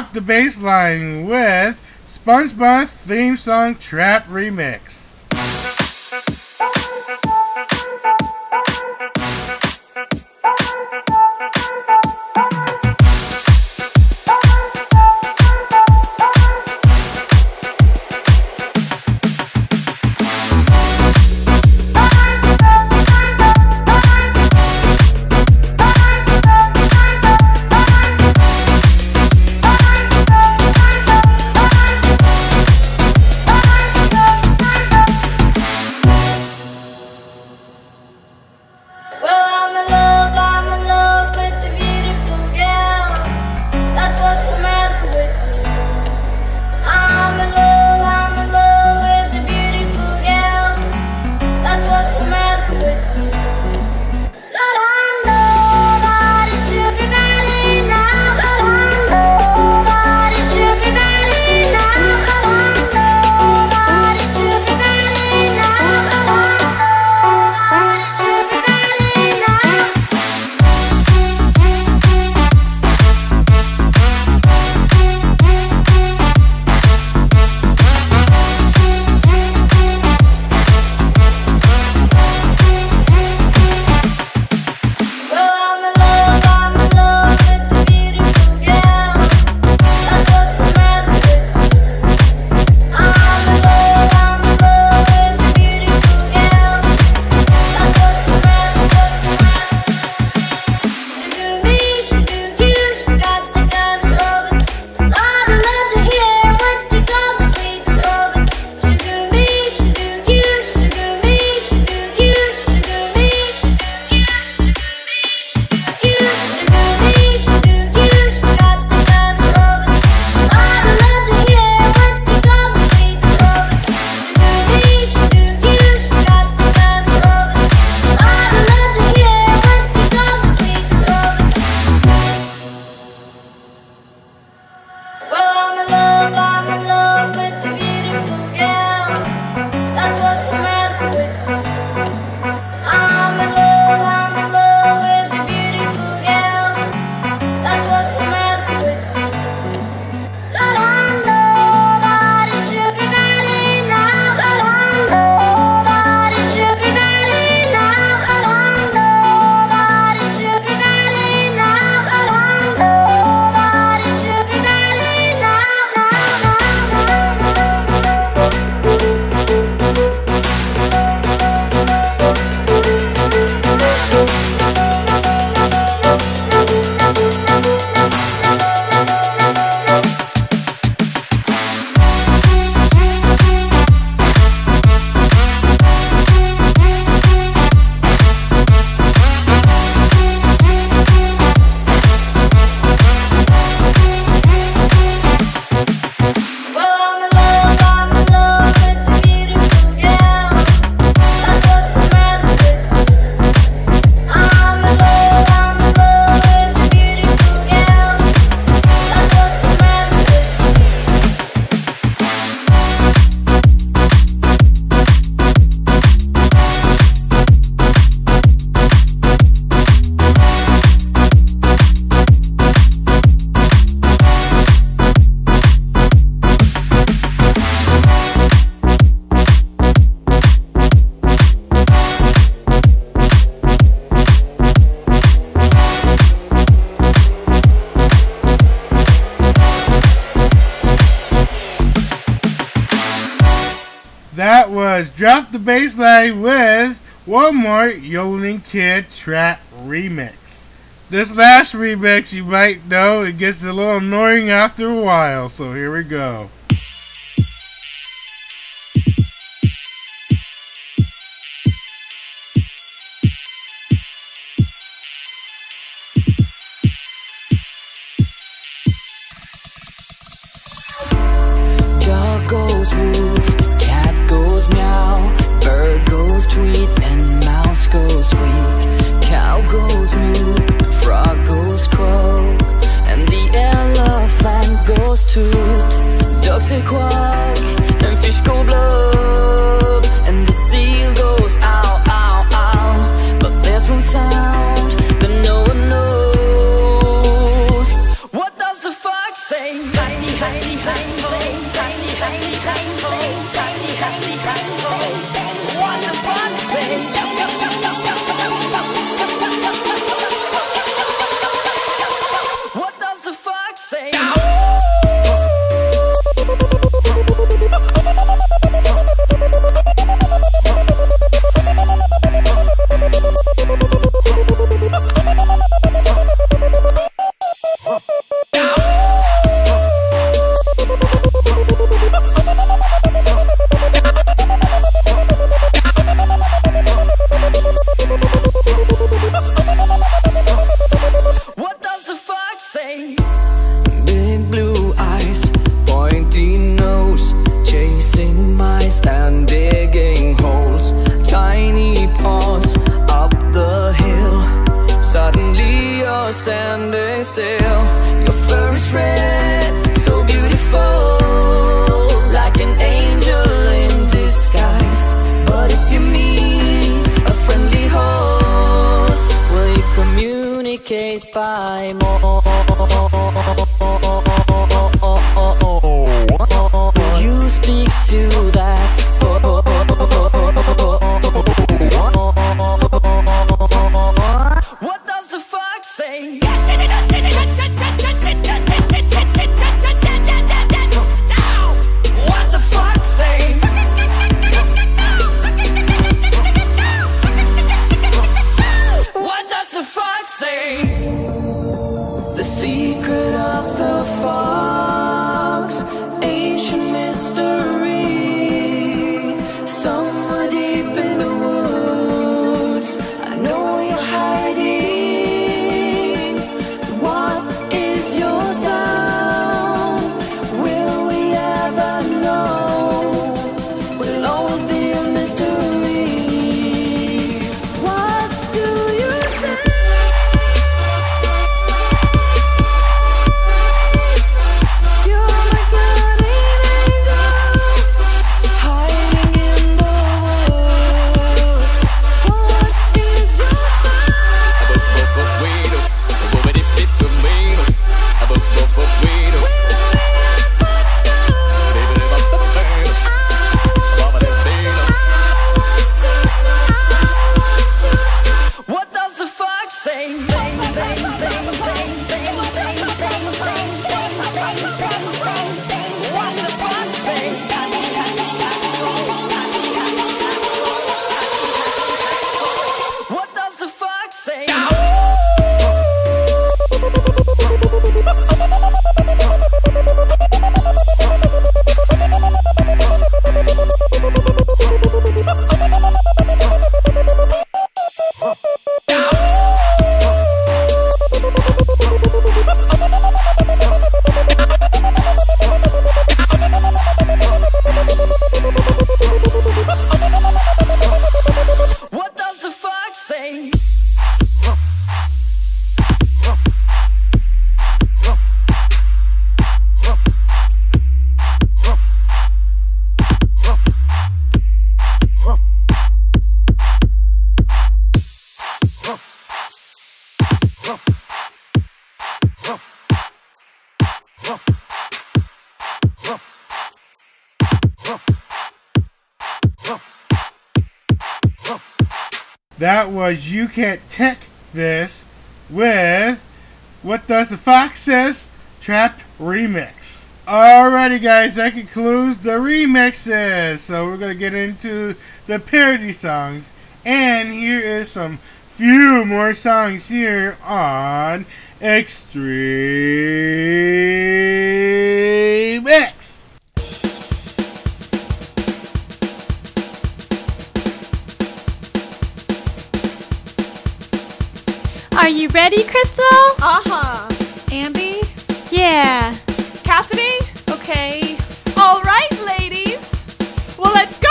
Drop the Bassline with SpongeBob theme song Trap Remix. With Walmart more Kid Trap remix. This last remix, you might know, it gets a little annoying after a while, so here we go. quiet. That was You Can't tick This with What Does the Fox Says Trap Remix. Alrighty, guys, that concludes the remixes. So we're going to get into the parody songs. And here is some few more songs here on Extreme X. you ready, Crystal? Uh huh. Ambi? Yeah. Cassidy? Okay. All right, ladies. Well, let's go!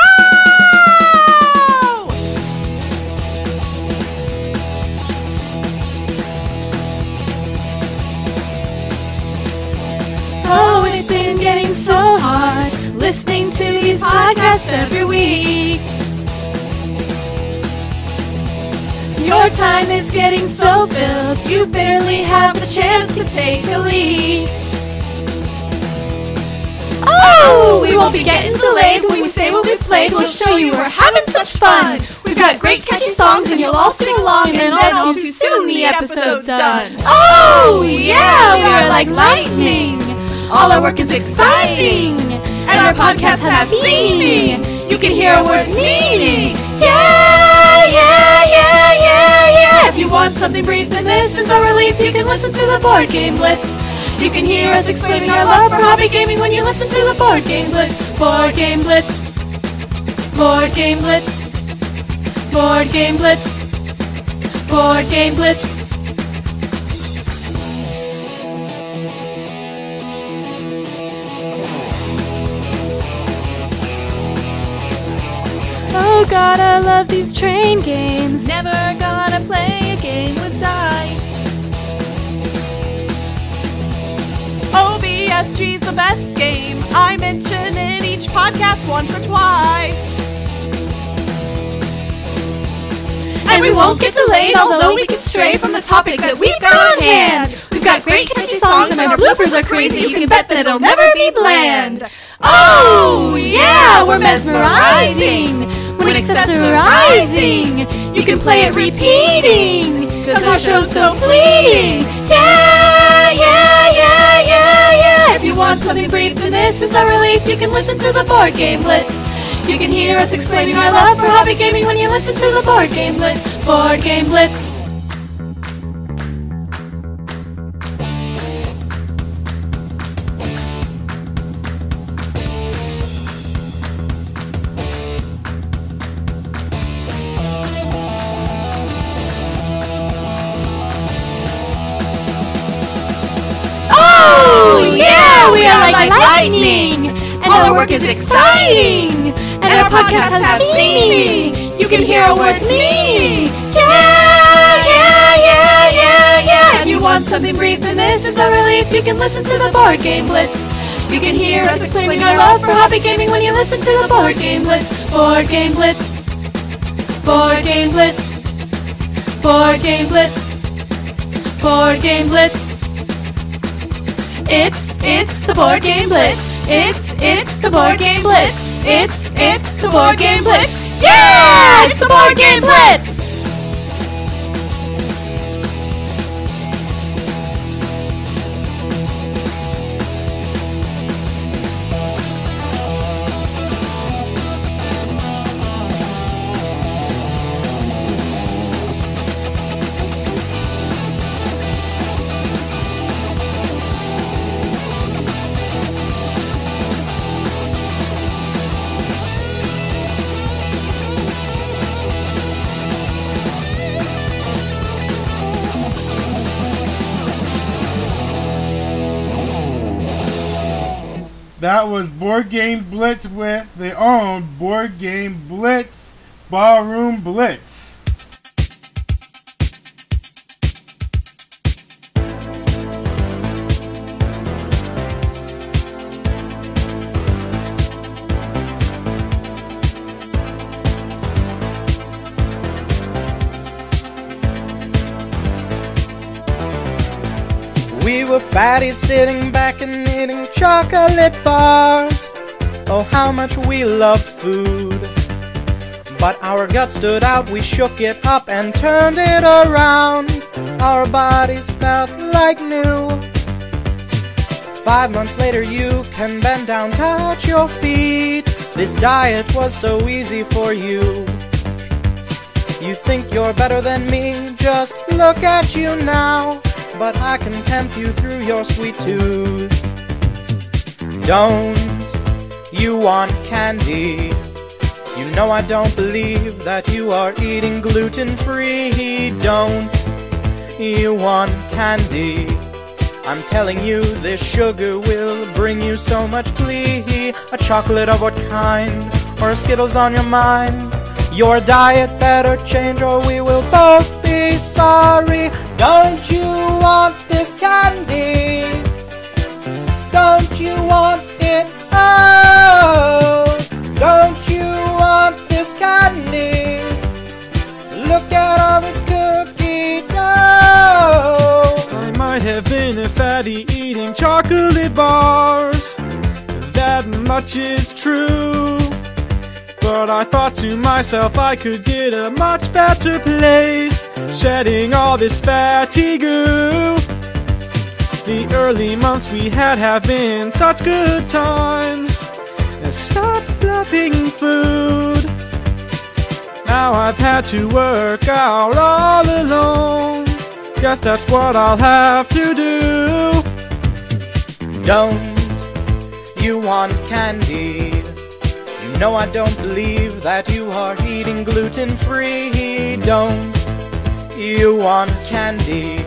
Oh, it's been getting so hard listening to these podcasts every week. Your time is getting so filled, you barely have the chance to take a leak. Oh, we won't be getting delayed when we say what we've played. We'll show you we're having such fun. We've got great catchy songs and you'll all sing along. And then all too soon the episode's done. Oh, yeah, we are like lightning. All our work is exciting. And our podcasts have meaning. You can hear our words meaning. Yeah, yeah, yeah, yeah, yeah. If you want something brief, then this is a relief. You can listen to the board game blitz. You can hear us explaining our love for hobby gaming when you listen to the board game blitz. Board game blitz. Board game blitz. Board game blitz. Board game blitz. God, I love these train games. Never gonna play a game with dice. OBSG's the best game. I mention in each podcast once or twice. And we won't get delayed, although we can stray from the topic that we've got on hand. We've got great catchy songs and our bloopers are crazy. You can bet that it'll never be bland. Oh, yeah, we're mesmerizing. When accessorizing, you can play it repeating. Cause our show's so fleeting. Yeah, yeah, yeah, yeah, yeah. If you want something brief, then this is a relief. You can listen to the board game blitz. You can hear us exclaiming our love for hobby gaming when you listen to the board game blitz. Board game blitz. Our work is exciting, and our podcast has meaning. You can hear our words meaning. Yeah, yeah, yeah, yeah, yeah. If you want something brief, then this is a relief. You can listen to the board game blitz. You can hear us exclaiming our love for hobby gaming when you listen to the board game blitz. Board game blitz. Board game blitz. Board game blitz. Board game blitz. It's it's the board game blitz. It's it's the board game blitz. It's it's the board game blitz. Yeah, it's the board game blitz. That was Board Game Blitz with their own um, Board Game Blitz Ballroom Blitz. We sitting back and eating chocolate bars. Oh, how much we love food. But our gut stood out, we shook it up and turned it around. Our bodies felt like new. Five months later, you can bend down, touch your feet. This diet was so easy for you. You think you're better than me, just look at you now. But I can tempt you through your sweet tooth. Don't you want candy? You know I don't believe that you are eating gluten free. Don't you want candy? I'm telling you, this sugar will bring you so much glee. A chocolate of what kind? Or Skittles on your mind? Your diet better change or we will both be sorry. Don't you want this candy? Don't you want it? Oh, don't you want this candy? Look at all this cookie dough. I might have been a fatty eating chocolate bars. That much is true. But I thought to myself I could get a much better place, shedding all this fatty goo. The early months we had have been such good times. Stop loving food. Now I've had to work out all alone. Guess that's what I'll have to do. Don't you want candy? Know I don't believe that you are eating gluten free. Don't you want candy?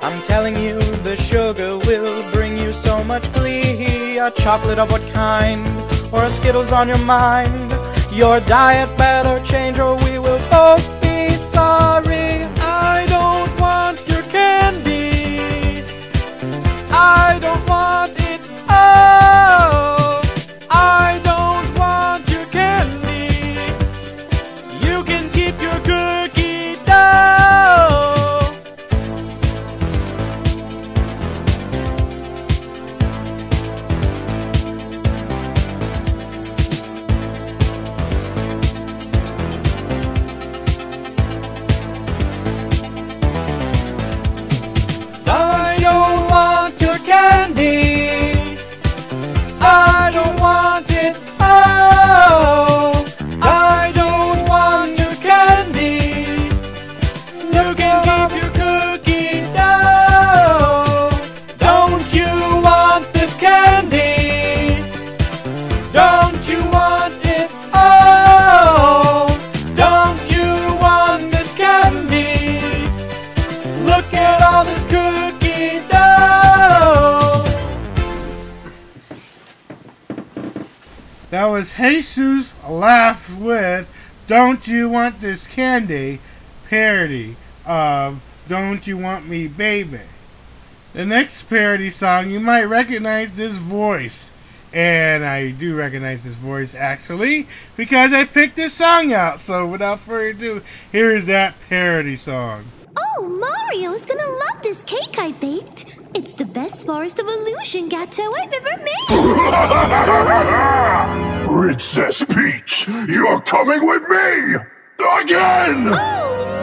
I'm telling you, the sugar will bring you so much glee. A chocolate of what kind? Or a Skittles on your mind? Your diet better change or we will both be sorry. I don't want your candy. I don't want it. Oh, That was Jesus Laugh with Don't You Want This Candy parody of Don't You Want Me Baby. The next parody song, you might recognize this voice. And I do recognize this voice actually because I picked this song out. So without further ado, here is that parody song. Oh, Mario is gonna love this cake I baked. It's the best Forest of Illusion gâteau I've ever made. [laughs] Princess Peach, you're coming with me! Again! Oh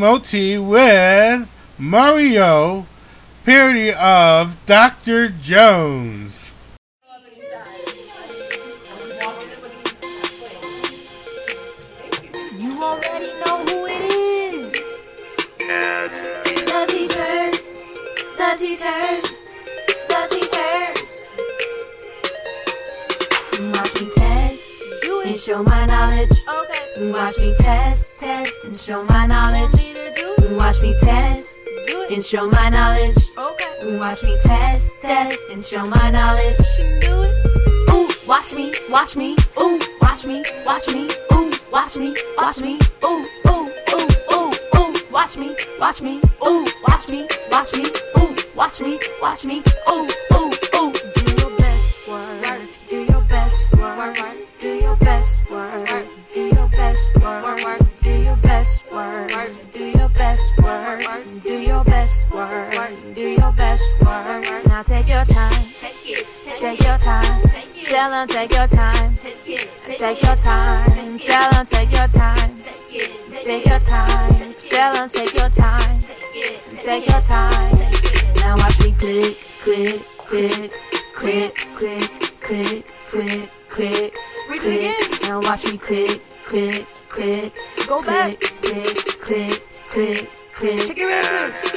Moti with Mario, parody of Dr. Jones. You show my knowledge. Okay. Watch me test, test and show my knowledge. Watch me test and show my knowledge. Okay. Watch me test, test and show my knowledge. Ooh, watch me, watch me, ooh, watch me, watch me, ooh, watch me, watch me, ooh, ooh, ooh, ooh, ooh, watch me, watch me, ooh, watch me, watch me, ooh, watch me, watch me, ooh. Do your best work, do your best work, do your best work, do your best work, do your best work, do your best work. Now take your time, take it, take your time, tell them take your time, take your time, tell them take your time, take your time, tell them take your time, take your time. Now watch me click, click, click, click, click, click, click, click, click. Now watch me click, click, click. Go back. Click, click, click, click. Check your answers.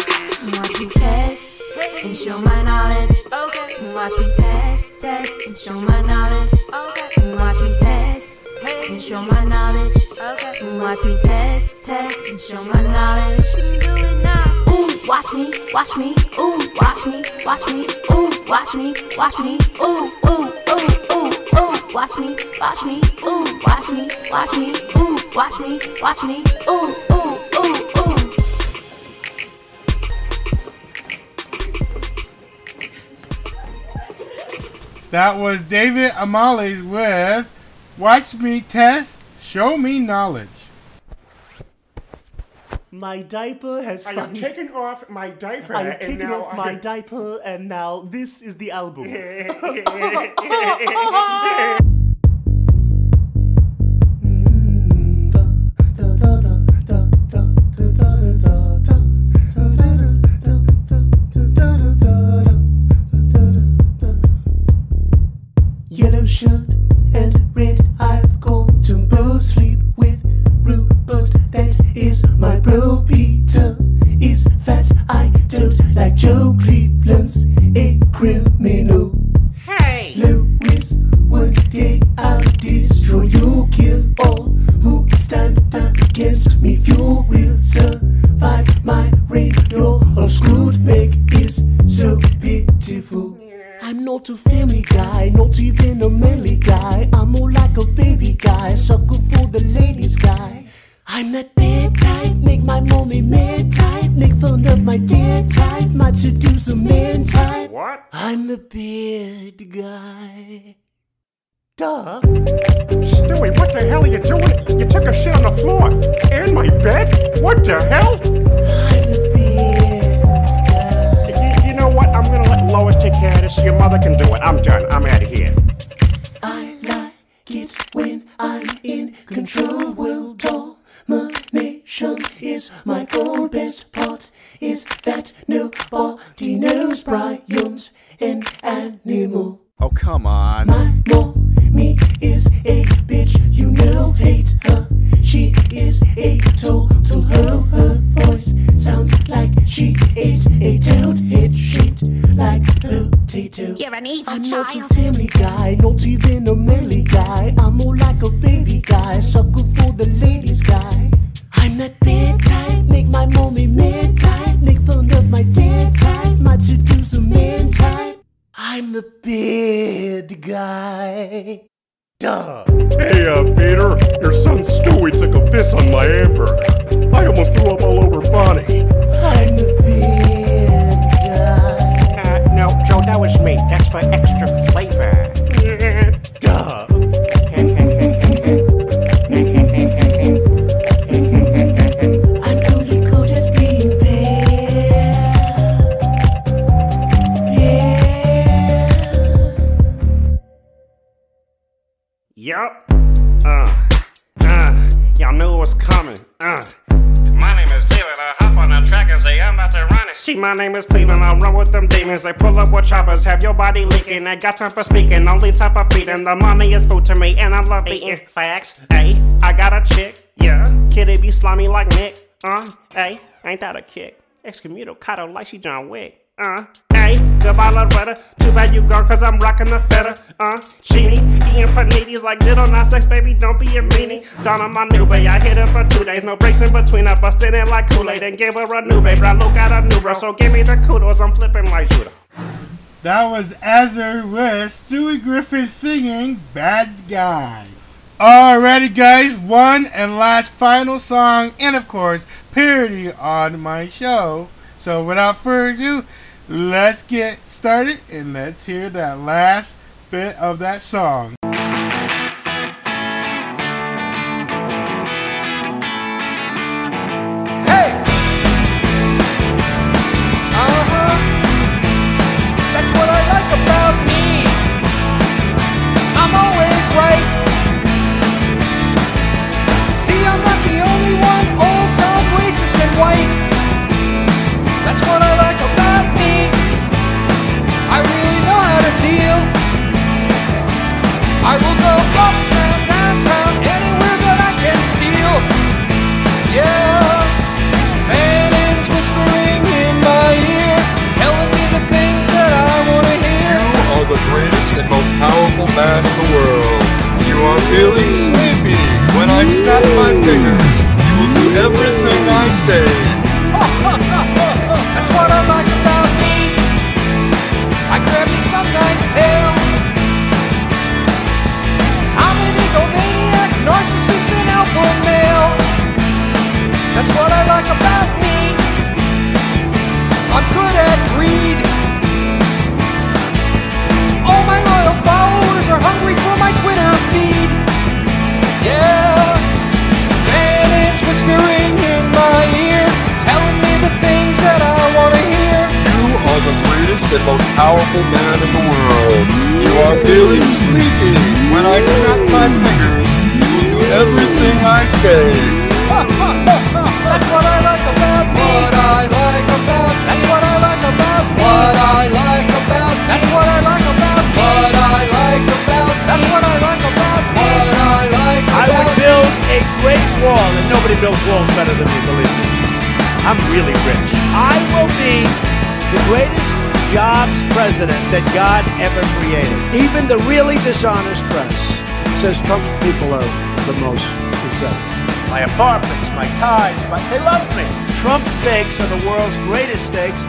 Watch me test and show my knowledge. Okay. Watch me test, test and show my knowledge. Okay. Watch me test and show my knowledge. Okay. Watch me test, test and show my knowledge. You can do it now. Ooh, watch me, watch me. Ooh, watch me, watch me. Ooh, watch me, watch me. Ooh, ooh, ooh, ooh, ooh. Watch me, watch me. Ooh, watch me, watch me. Ooh, watch me, watch me. Ooh, ooh, ooh, ooh. That was David Amali with Watch Me Test, Show Me Knowledge. My diaper has I have taken off my diaper I have taken off I- my diaper and now this is the album. [laughs] [laughs] See, my name is Cleveland. I run with them demons. They pull up with choppers, have your body leaking. I got time for speaking, only time for feeding. The money is food to me, and I love eating. Facts. Hey, I got a chick. Yeah, kitty be slimy like Nick. Uh, hey, ain't that a kick? Excommunicado like she John Wick. Uh, hey, goodbye Loretta. Too bad you gone cause I'm rocking the feta. Uh, Sheenie, eating paninis like little not sex, baby, don't be a meanie. Down on my new bay, I hit her for two days, no breaks in between. I busted in like Kool-Aid and gave her a new baby. I look at a new bro, so give me the kudos, I'm flipping like Judah. That was Azure with Stewie Griffin singing Bad Guy. Alrighty, guys, one and last final song, and of course, parody on my show. So, without further ado, let's get started and let's hear that last bit of that song. Says Trump's people are the most incredible. My apartments, my ties, my, they love me. Trump steaks are the world's greatest steaks.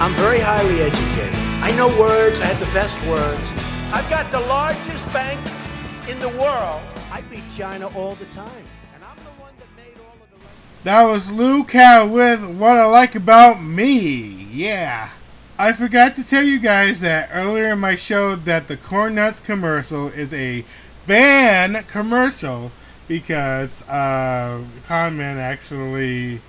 I'm very highly educated. I know words. I have the best words. I've got the largest bank in the world. I beat China all the time. And I'm the one that made all of the. That was Lou Cow with What I Like About Me. Yeah. I forgot to tell you guys that earlier in my show that the Corn Nuts commercial is a banned commercial because uh, Con Man actually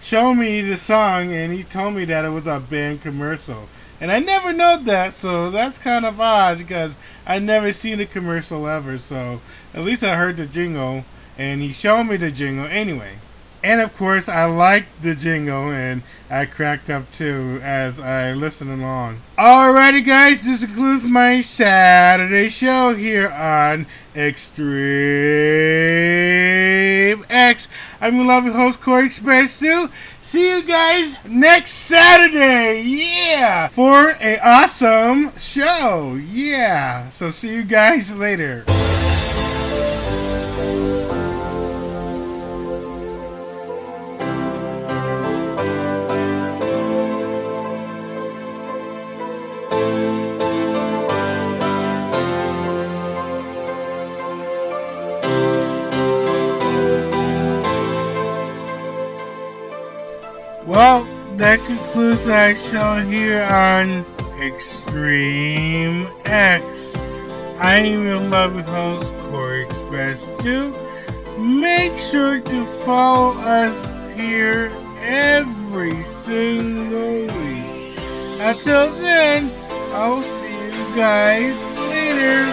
showed me the song and he told me that it was a banned commercial. And I never know that, so that's kind of odd because I never seen a commercial ever. So at least I heard the jingle and he showed me the jingle anyway. And of course, I liked the jingle and I cracked up too as I listened along. Alrighty, guys, this concludes my Saturday show here on Extreme X. I'm your loving host, Corey Express 2. See you guys next Saturday, yeah, for a awesome show, yeah. So see you guys later. Well, that concludes our show here on Extreme X. I am your loving host, Corey Express 2. Make sure to follow us here every single week. Until then, I'll see you guys later.